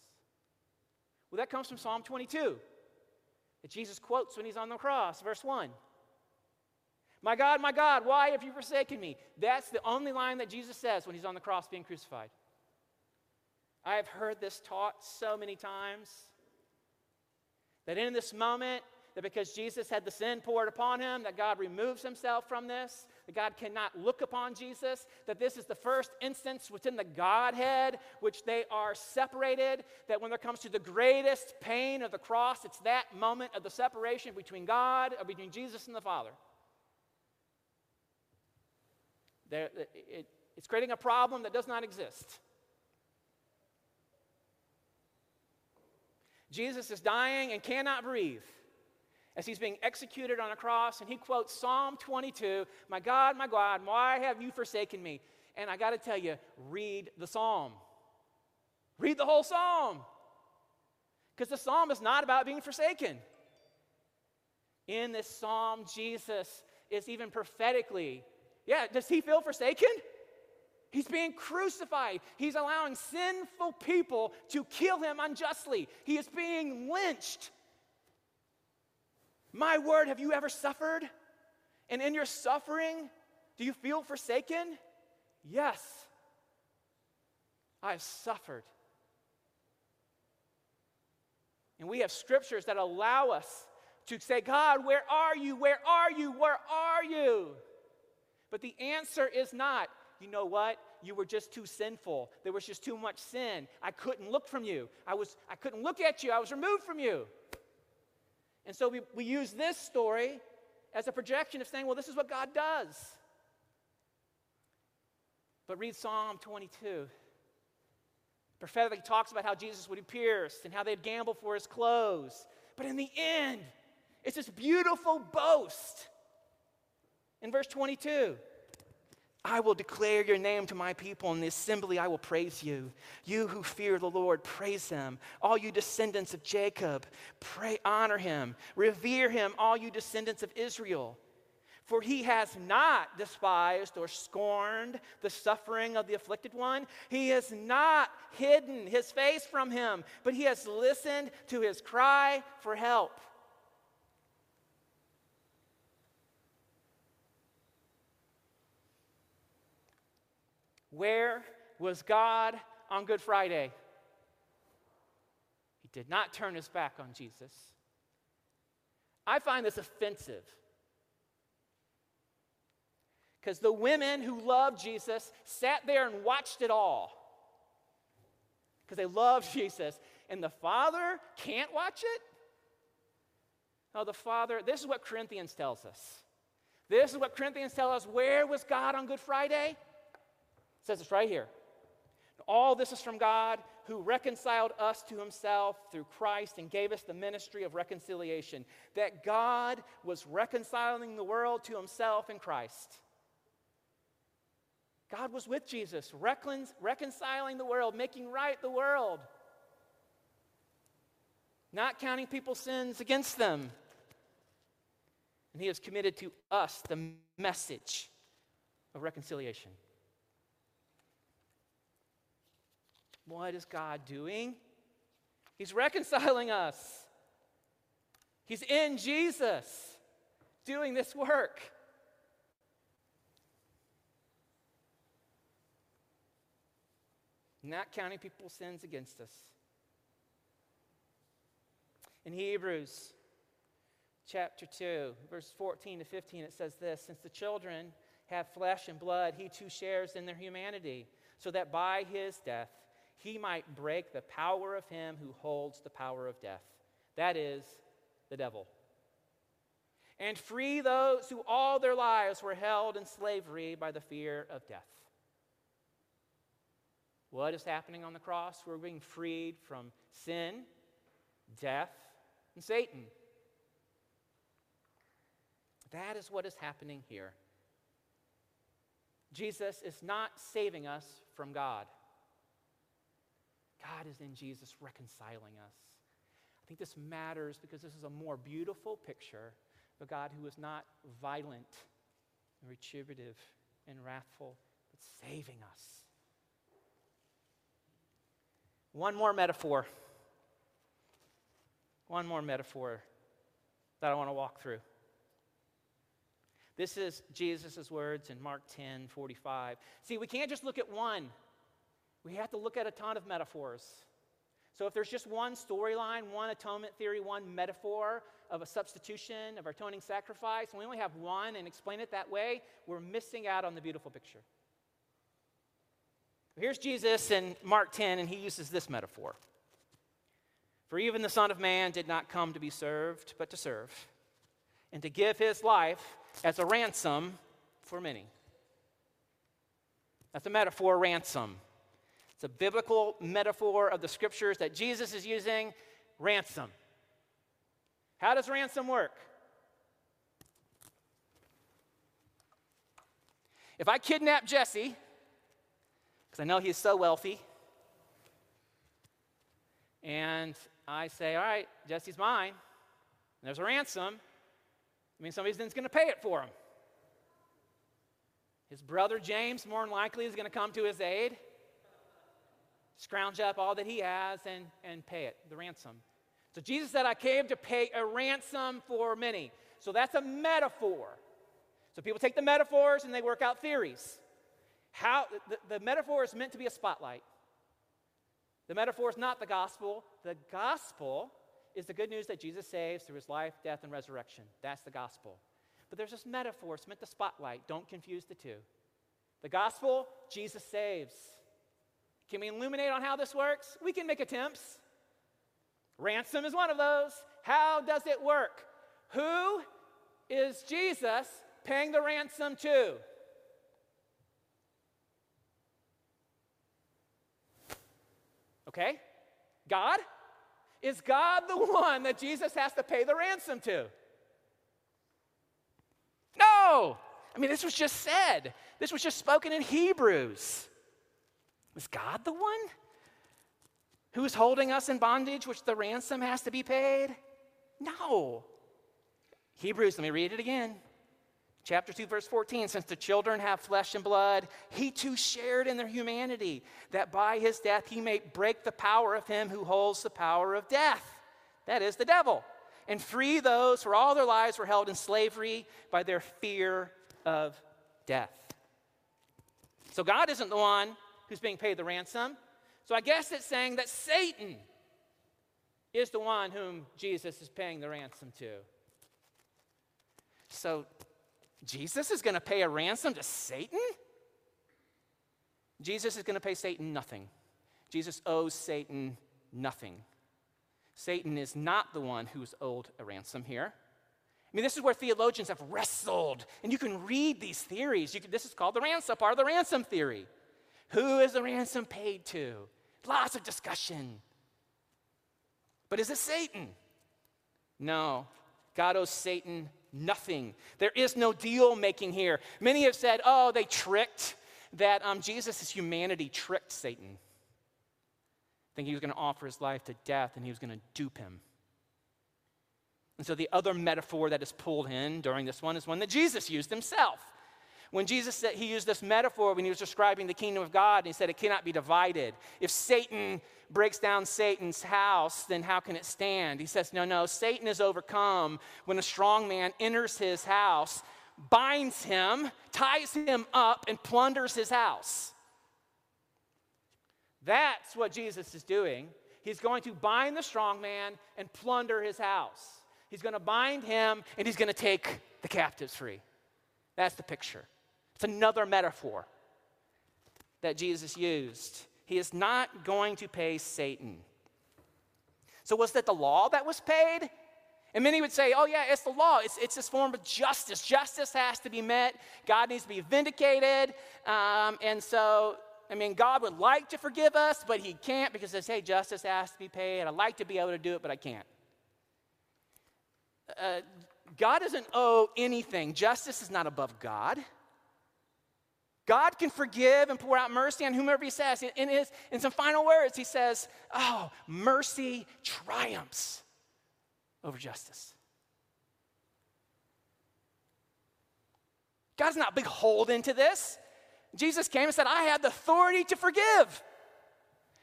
Well, that comes from Psalm 22 that Jesus quotes when he's on the cross, verse 1. My God, my God, why have you forsaken me? That's the only line that Jesus says when he's on the cross being crucified. I have heard this taught so many times. That in this moment, that because Jesus had the sin poured upon him, that God removes himself from this, that God cannot look upon Jesus, that this is the first instance within the Godhead which they are separated, that when there comes to the greatest pain of the cross, it's that moment of the separation between God or between Jesus and the Father. There, it, it's creating a problem that does not exist. Jesus is dying and cannot breathe as he's being executed on a cross, and he quotes Psalm 22 My God, my God, why have you forsaken me? And I got to tell you, read the psalm. Read the whole psalm. Because the psalm is not about being forsaken. In this psalm, Jesus is even prophetically, yeah, does he feel forsaken? He's being crucified. He's allowing sinful people to kill him unjustly. He is being lynched. My word, have you ever suffered? And in your suffering, do you feel forsaken? Yes. I've suffered. And we have scriptures that allow us to say, God, where are you? Where are you? Where are you? But the answer is not, you know what? You were just too sinful. There was just too much sin. I couldn't look from you. I, was, I couldn't look at you. I was removed from you. And so we, we use this story as a projection of saying, well, this is what God does. But read Psalm 22 prophetically talks about how Jesus would be pierced and how they'd gamble for his clothes. But in the end, it's this beautiful boast. In verse 22, I will declare your name to my people. In the assembly, I will praise you. You who fear the Lord, praise him. All you descendants of Jacob, pray, honor him. Revere him, all you descendants of Israel. For he has not despised or scorned the suffering of the afflicted one. He has not hidden his face from him, but he has listened to his cry for help. Where was God on Good Friday? He did not turn his back on Jesus. I find this offensive because the women who loved Jesus sat there and watched it all because they loved Jesus. And the Father can't watch it? No, the Father, this is what Corinthians tells us. This is what Corinthians tell us. Where was God on Good Friday? It says it's right here. All this is from God who reconciled us to himself through Christ and gave us the ministry of reconciliation. That God was reconciling the world to himself in Christ. God was with Jesus, recon- reconciling the world, making right the world, not counting people's sins against them. And He has committed to us the message of reconciliation. What is God doing? He's reconciling us. He's in Jesus doing this work. not counting people's sins against us. In Hebrews chapter 2, verse 14 to 15, it says this Since the children have flesh and blood, he too shares in their humanity, so that by his death he might break the power of him who holds the power of death. That is, the devil. And free those who all their lives were held in slavery by the fear of death. What is happening on the cross? We're being freed from sin, death, and Satan. That is what is happening here. Jesus is not saving us from God. God is in Jesus reconciling us. I think this matters because this is a more beautiful picture of a God who is not violent and retributive and wrathful, but saving us. One more metaphor. One more metaphor that I want to walk through. This is Jesus' words in Mark 10 45. See, we can't just look at one, we have to look at a ton of metaphors. So, if there's just one storyline, one atonement theory, one metaphor of a substitution, of our atoning sacrifice, and we only have one and explain it that way, we're missing out on the beautiful picture. Here's Jesus in Mark 10, and he uses this metaphor. For even the Son of Man did not come to be served, but to serve, and to give his life as a ransom for many. That's a metaphor, ransom. It's a biblical metaphor of the scriptures that Jesus is using ransom. How does ransom work? If I kidnap Jesse, because I know he's so wealthy. And I say, All right, Jesse's mine. And there's a ransom. I mean, somebody's going to pay it for him. His brother James, more than likely, is going to come to his aid, scrounge up all that he has, and, and pay it, the ransom. So Jesus said, I came to pay a ransom for many. So that's a metaphor. So people take the metaphors and they work out theories. How the, the metaphor is meant to be a spotlight. The metaphor is not the gospel. The gospel is the good news that Jesus saves through his life, death, and resurrection. That's the gospel. But there's this metaphor, it's meant to spotlight. Don't confuse the two. The gospel, Jesus saves. Can we illuminate on how this works? We can make attempts. Ransom is one of those. How does it work? Who is Jesus paying the ransom to? Okay? God? Is God the one that Jesus has to pay the ransom to? No! I mean, this was just said. This was just spoken in Hebrews. Was God the one who is holding us in bondage, which the ransom has to be paid? No. Hebrews, let me read it again. Chapter 2, verse 14 Since the children have flesh and blood, he too shared in their humanity, that by his death he may break the power of him who holds the power of death. That is the devil. And free those who all their lives were held in slavery by their fear of death. So God isn't the one who's being paid the ransom. So I guess it's saying that Satan is the one whom Jesus is paying the ransom to. So Jesus is going to pay a ransom to Satan? Jesus is going to pay Satan nothing. Jesus owes Satan nothing. Satan is not the one who's owed a ransom here. I mean, this is where theologians have wrestled, and you can read these theories. Can, this is called the ransom, part of the ransom theory. Who is the ransom paid to? Lots of discussion. But is it Satan? No. God owes Satan nothing. There is no deal making here. Many have said, oh, they tricked, that um, Jesus' humanity tricked Satan. Thinking he was going to offer his life to death and he was going to dupe him. And so the other metaphor that is pulled in during this one is one that Jesus used himself. When Jesus said, he used this metaphor when he was describing the kingdom of God, and he said it cannot be divided. If Satan breaks down Satan's house, then how can it stand? He says, no, no, Satan is overcome when a strong man enters his house, binds him, ties him up, and plunders his house. That's what Jesus is doing. He's going to bind the strong man and plunder his house. He's going to bind him and he's going to take the captives free. That's the picture. It's another metaphor that Jesus used. He is not going to pay Satan. So, was that the law that was paid? And many would say, oh, yeah, it's the law. It's, it's this form of justice. Justice has to be met. God needs to be vindicated. Um, and so, I mean, God would like to forgive us, but He can't because says, hey, justice has to be paid. I'd like to be able to do it, but I can't. Uh, God doesn't owe anything. Justice is not above God. God can forgive and pour out mercy on whomever he says. In, his, in some final words, he says, Oh, mercy triumphs over justice. God's not beholden to this. Jesus came and said, I have the authority to forgive.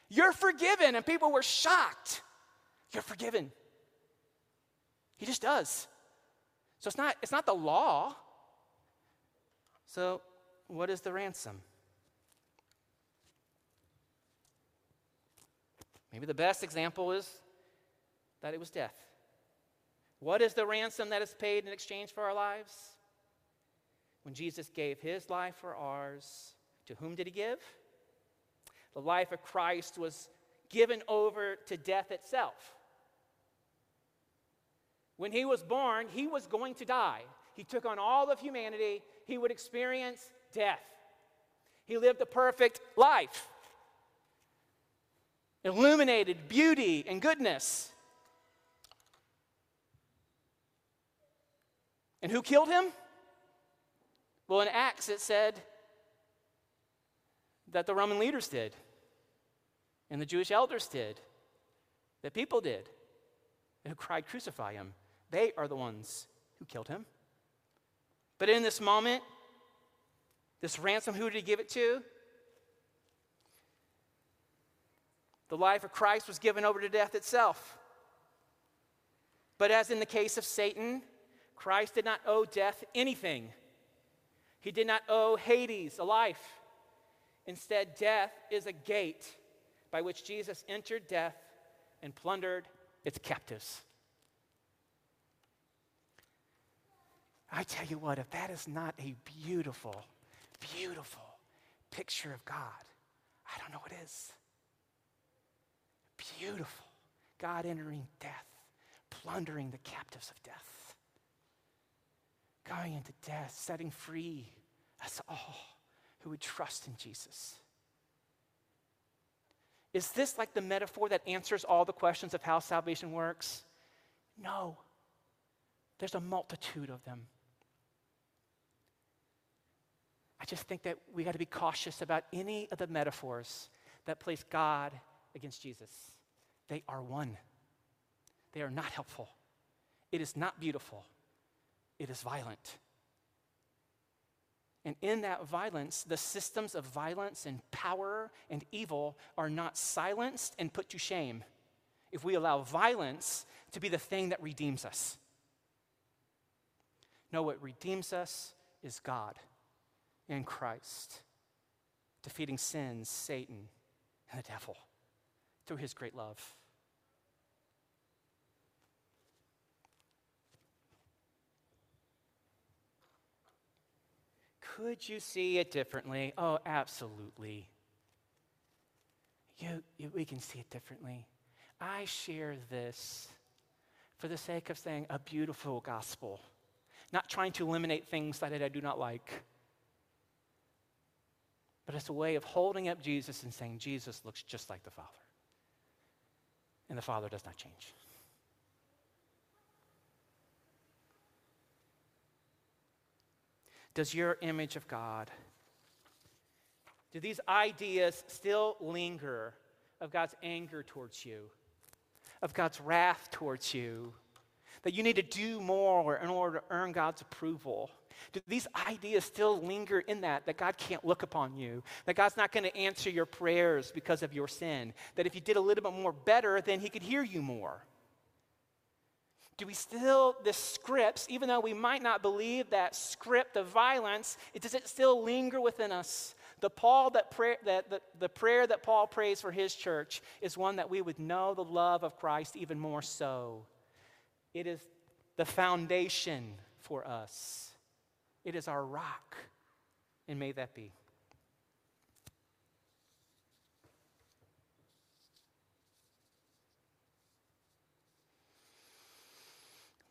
You're forgiven. And people were shocked. You're forgiven. He just does. So it's not, it's not the law. So what is the ransom? Maybe the best example is that it was death. What is the ransom that is paid in exchange for our lives? When Jesus gave his life for ours, to whom did he give? The life of Christ was given over to death itself. When he was born, he was going to die. He took on all of humanity. He would experience death. He lived a perfect life, illuminated beauty and goodness. And who killed him? Well, in Acts it said that the Roman leaders did, and the Jewish elders did, that people did, who cried, Crucify him. They are the ones who killed him. But in this moment, this ransom, who did he give it to? The life of Christ was given over to death itself. But as in the case of Satan, Christ did not owe death anything. He did not owe Hades a life. Instead, death is a gate by which Jesus entered death and plundered its captives. I tell you what, if that is not a beautiful, beautiful picture of God, I don't know what is. Beautiful. God entering death, plundering the captives of death, going into death, setting free us all who would trust in Jesus. Is this like the metaphor that answers all the questions of how salvation works? No. There's a multitude of them. I just think that we got to be cautious about any of the metaphors that place God against Jesus. They are one. They are not helpful. It is not beautiful. It is violent. And in that violence, the systems of violence and power and evil are not silenced and put to shame if we allow violence to be the thing that redeems us. No, what redeems us is God in Christ, defeating sin, Satan, and the devil through his great love. Could you see it differently? Oh, absolutely. You, you, we can see it differently. I share this for the sake of saying a beautiful gospel, not trying to eliminate things that I do not like, but it's a way of holding up Jesus and saying, Jesus looks just like the Father. And the Father does not change. Does your image of God, do these ideas still linger of God's anger towards you, of God's wrath towards you, that you need to do more in order to earn God's approval? Do these ideas still linger in that, that God can't look upon you, that God's not going to answer your prayers because of your sin, that if you did a little bit more better, then He could hear you more? do we still, the scripts, even though we might not believe that script of violence, it, does it still linger within us? The, Paul that pray, that, the, the prayer that Paul prays for his church is one that we would know the love of Christ even more so. It is the foundation for us, it is our rock. And may that be.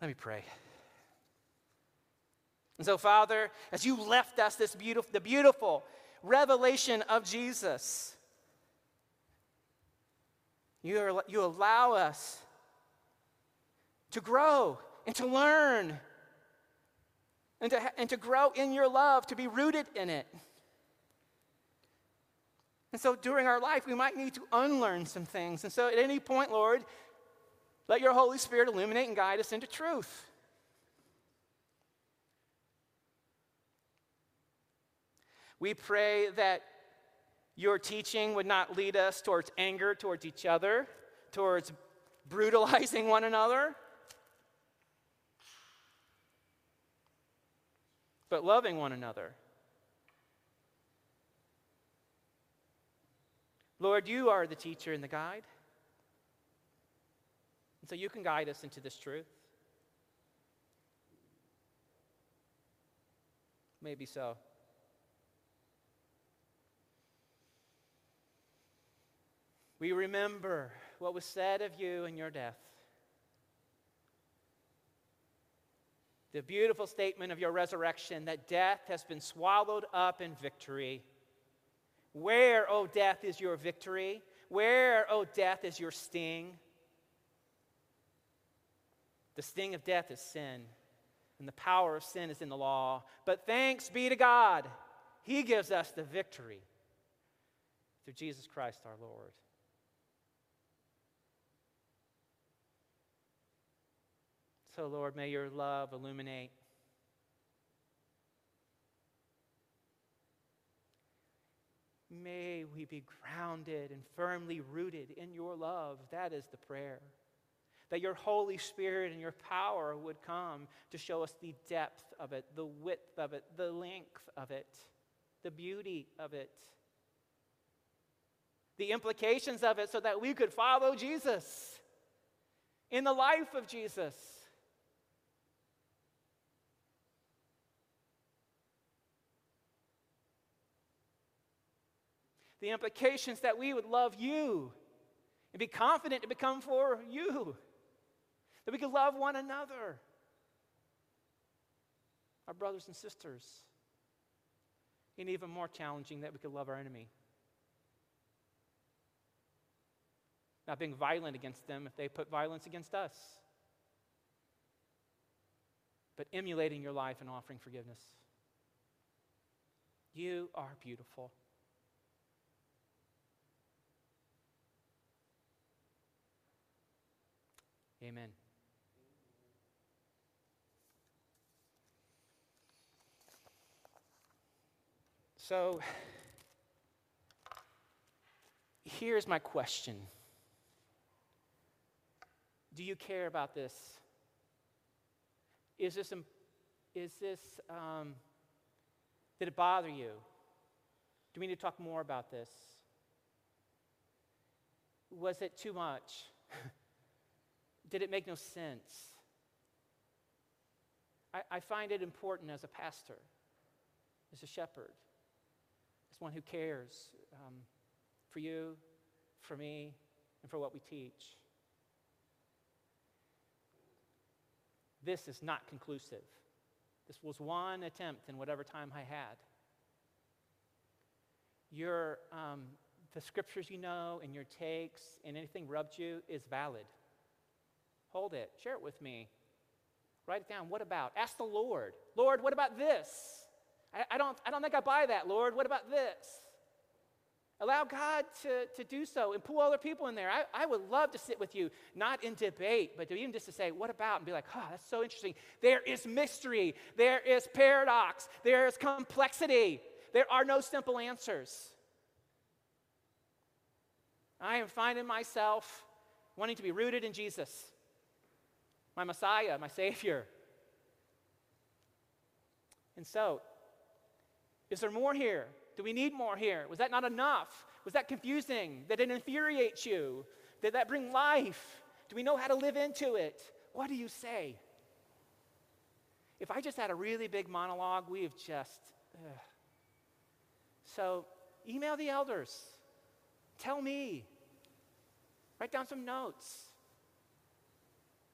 Let me pray. And so, Father, as you left us this beautiful, the beautiful revelation of Jesus, you, are, you allow us to grow and to learn and to, and to grow in your love, to be rooted in it. And so during our life, we might need to unlearn some things. And so at any point, Lord, let your Holy Spirit illuminate and guide us into truth. We pray that your teaching would not lead us towards anger towards each other, towards brutalizing one another, but loving one another. Lord, you are the teacher and the guide. And so you can guide us into this truth. Maybe so. We remember what was said of you in your death. The beautiful statement of your resurrection that death has been swallowed up in victory. Where, O oh, death, is your victory? Where, O oh, death, is your sting? The sting of death is sin, and the power of sin is in the law. But thanks be to God, He gives us the victory through Jesus Christ our Lord. So, Lord, may your love illuminate. May we be grounded and firmly rooted in your love. That is the prayer. That your Holy Spirit and your power would come to show us the depth of it, the width of it, the length of it, the beauty of it, the implications of it, so that we could follow Jesus in the life of Jesus. The implications that we would love you and be confident to become for you, that we could love one another, our brothers and sisters, and even more challenging, that we could love our enemy. Not being violent against them if they put violence against us, but emulating your life and offering forgiveness. You are beautiful. Amen. So, here's my question Do you care about this? Is this, is this um, did it bother you? Do we need to talk more about this? Was it too much? Did it make no sense? I, I find it important as a pastor, as a shepherd, as one who cares um, for you, for me, and for what we teach. This is not conclusive. This was one attempt in whatever time I had. Your, um, the scriptures you know and your takes and anything rubbed you is valid. Hold it. Share it with me. Write it down. What about? Ask the Lord. Lord, what about this? I, I, don't, I don't think I buy that, Lord. What about this? Allow God to, to do so and pull other people in there. I, I would love to sit with you, not in debate, but even just to say, what about? And be like, oh, that's so interesting. There is mystery, there is paradox, there is complexity. There are no simple answers. I am finding myself wanting to be rooted in Jesus my Messiah, my Savior. And so, is there more here? Do we need more here? Was that not enough? Was that confusing? Did it infuriate you? Did that bring life? Do we know how to live into it? What do you say? If I just had a really big monologue, we have just. Ugh. So, email the elders. Tell me. Write down some notes.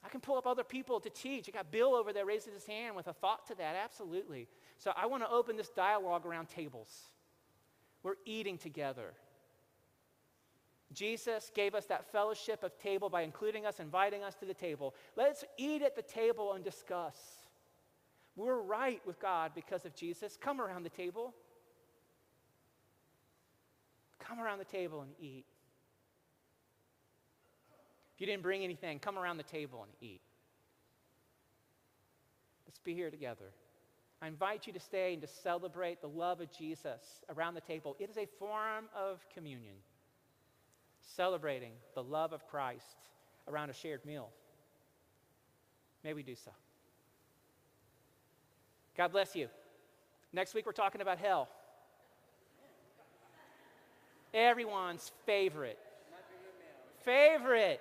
I can pull up other people to teach. I got Bill over there raising his hand with a thought to that. Absolutely. So I want to open this dialogue around tables. We're eating together. Jesus gave us that fellowship of table by including us, inviting us to the table. Let's eat at the table and discuss. We're right with God because of Jesus. Come around the table. Come around the table and eat. If you didn't bring anything, come around the table and eat. Let's be here together. I invite you to stay and to celebrate the love of Jesus around the table. It is a form of communion, celebrating the love of Christ around a shared meal. May we do so. God bless you. Next week, we're talking about hell. Everyone's favorite. Favorite.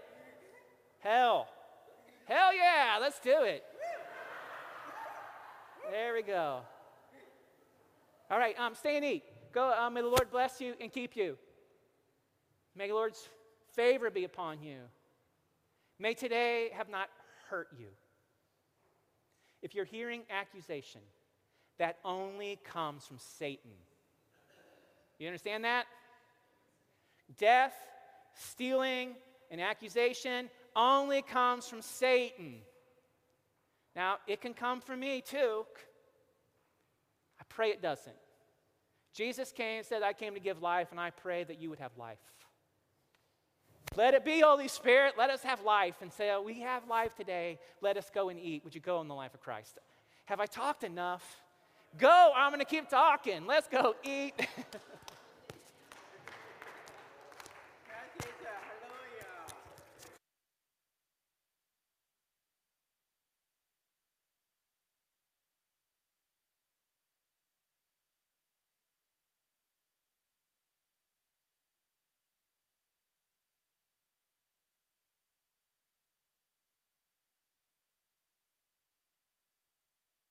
Hell. Hell yeah, let's do it. There we go. All right, um, stay and eat. Go, um, may the Lord bless you and keep you. May the Lord's favor be upon you. May today have not hurt you. If you're hearing accusation, that only comes from Satan. You understand that? Death, stealing, and accusation only comes from Satan. Now, it can come from me too. I pray it doesn't. Jesus came and said, I came to give life, and I pray that you would have life. Let it be, Holy Spirit. Let us have life and say, oh, We have life today. Let us go and eat. Would you go in the life of Christ? Have I talked enough? Go. I'm going to keep talking. Let's go eat.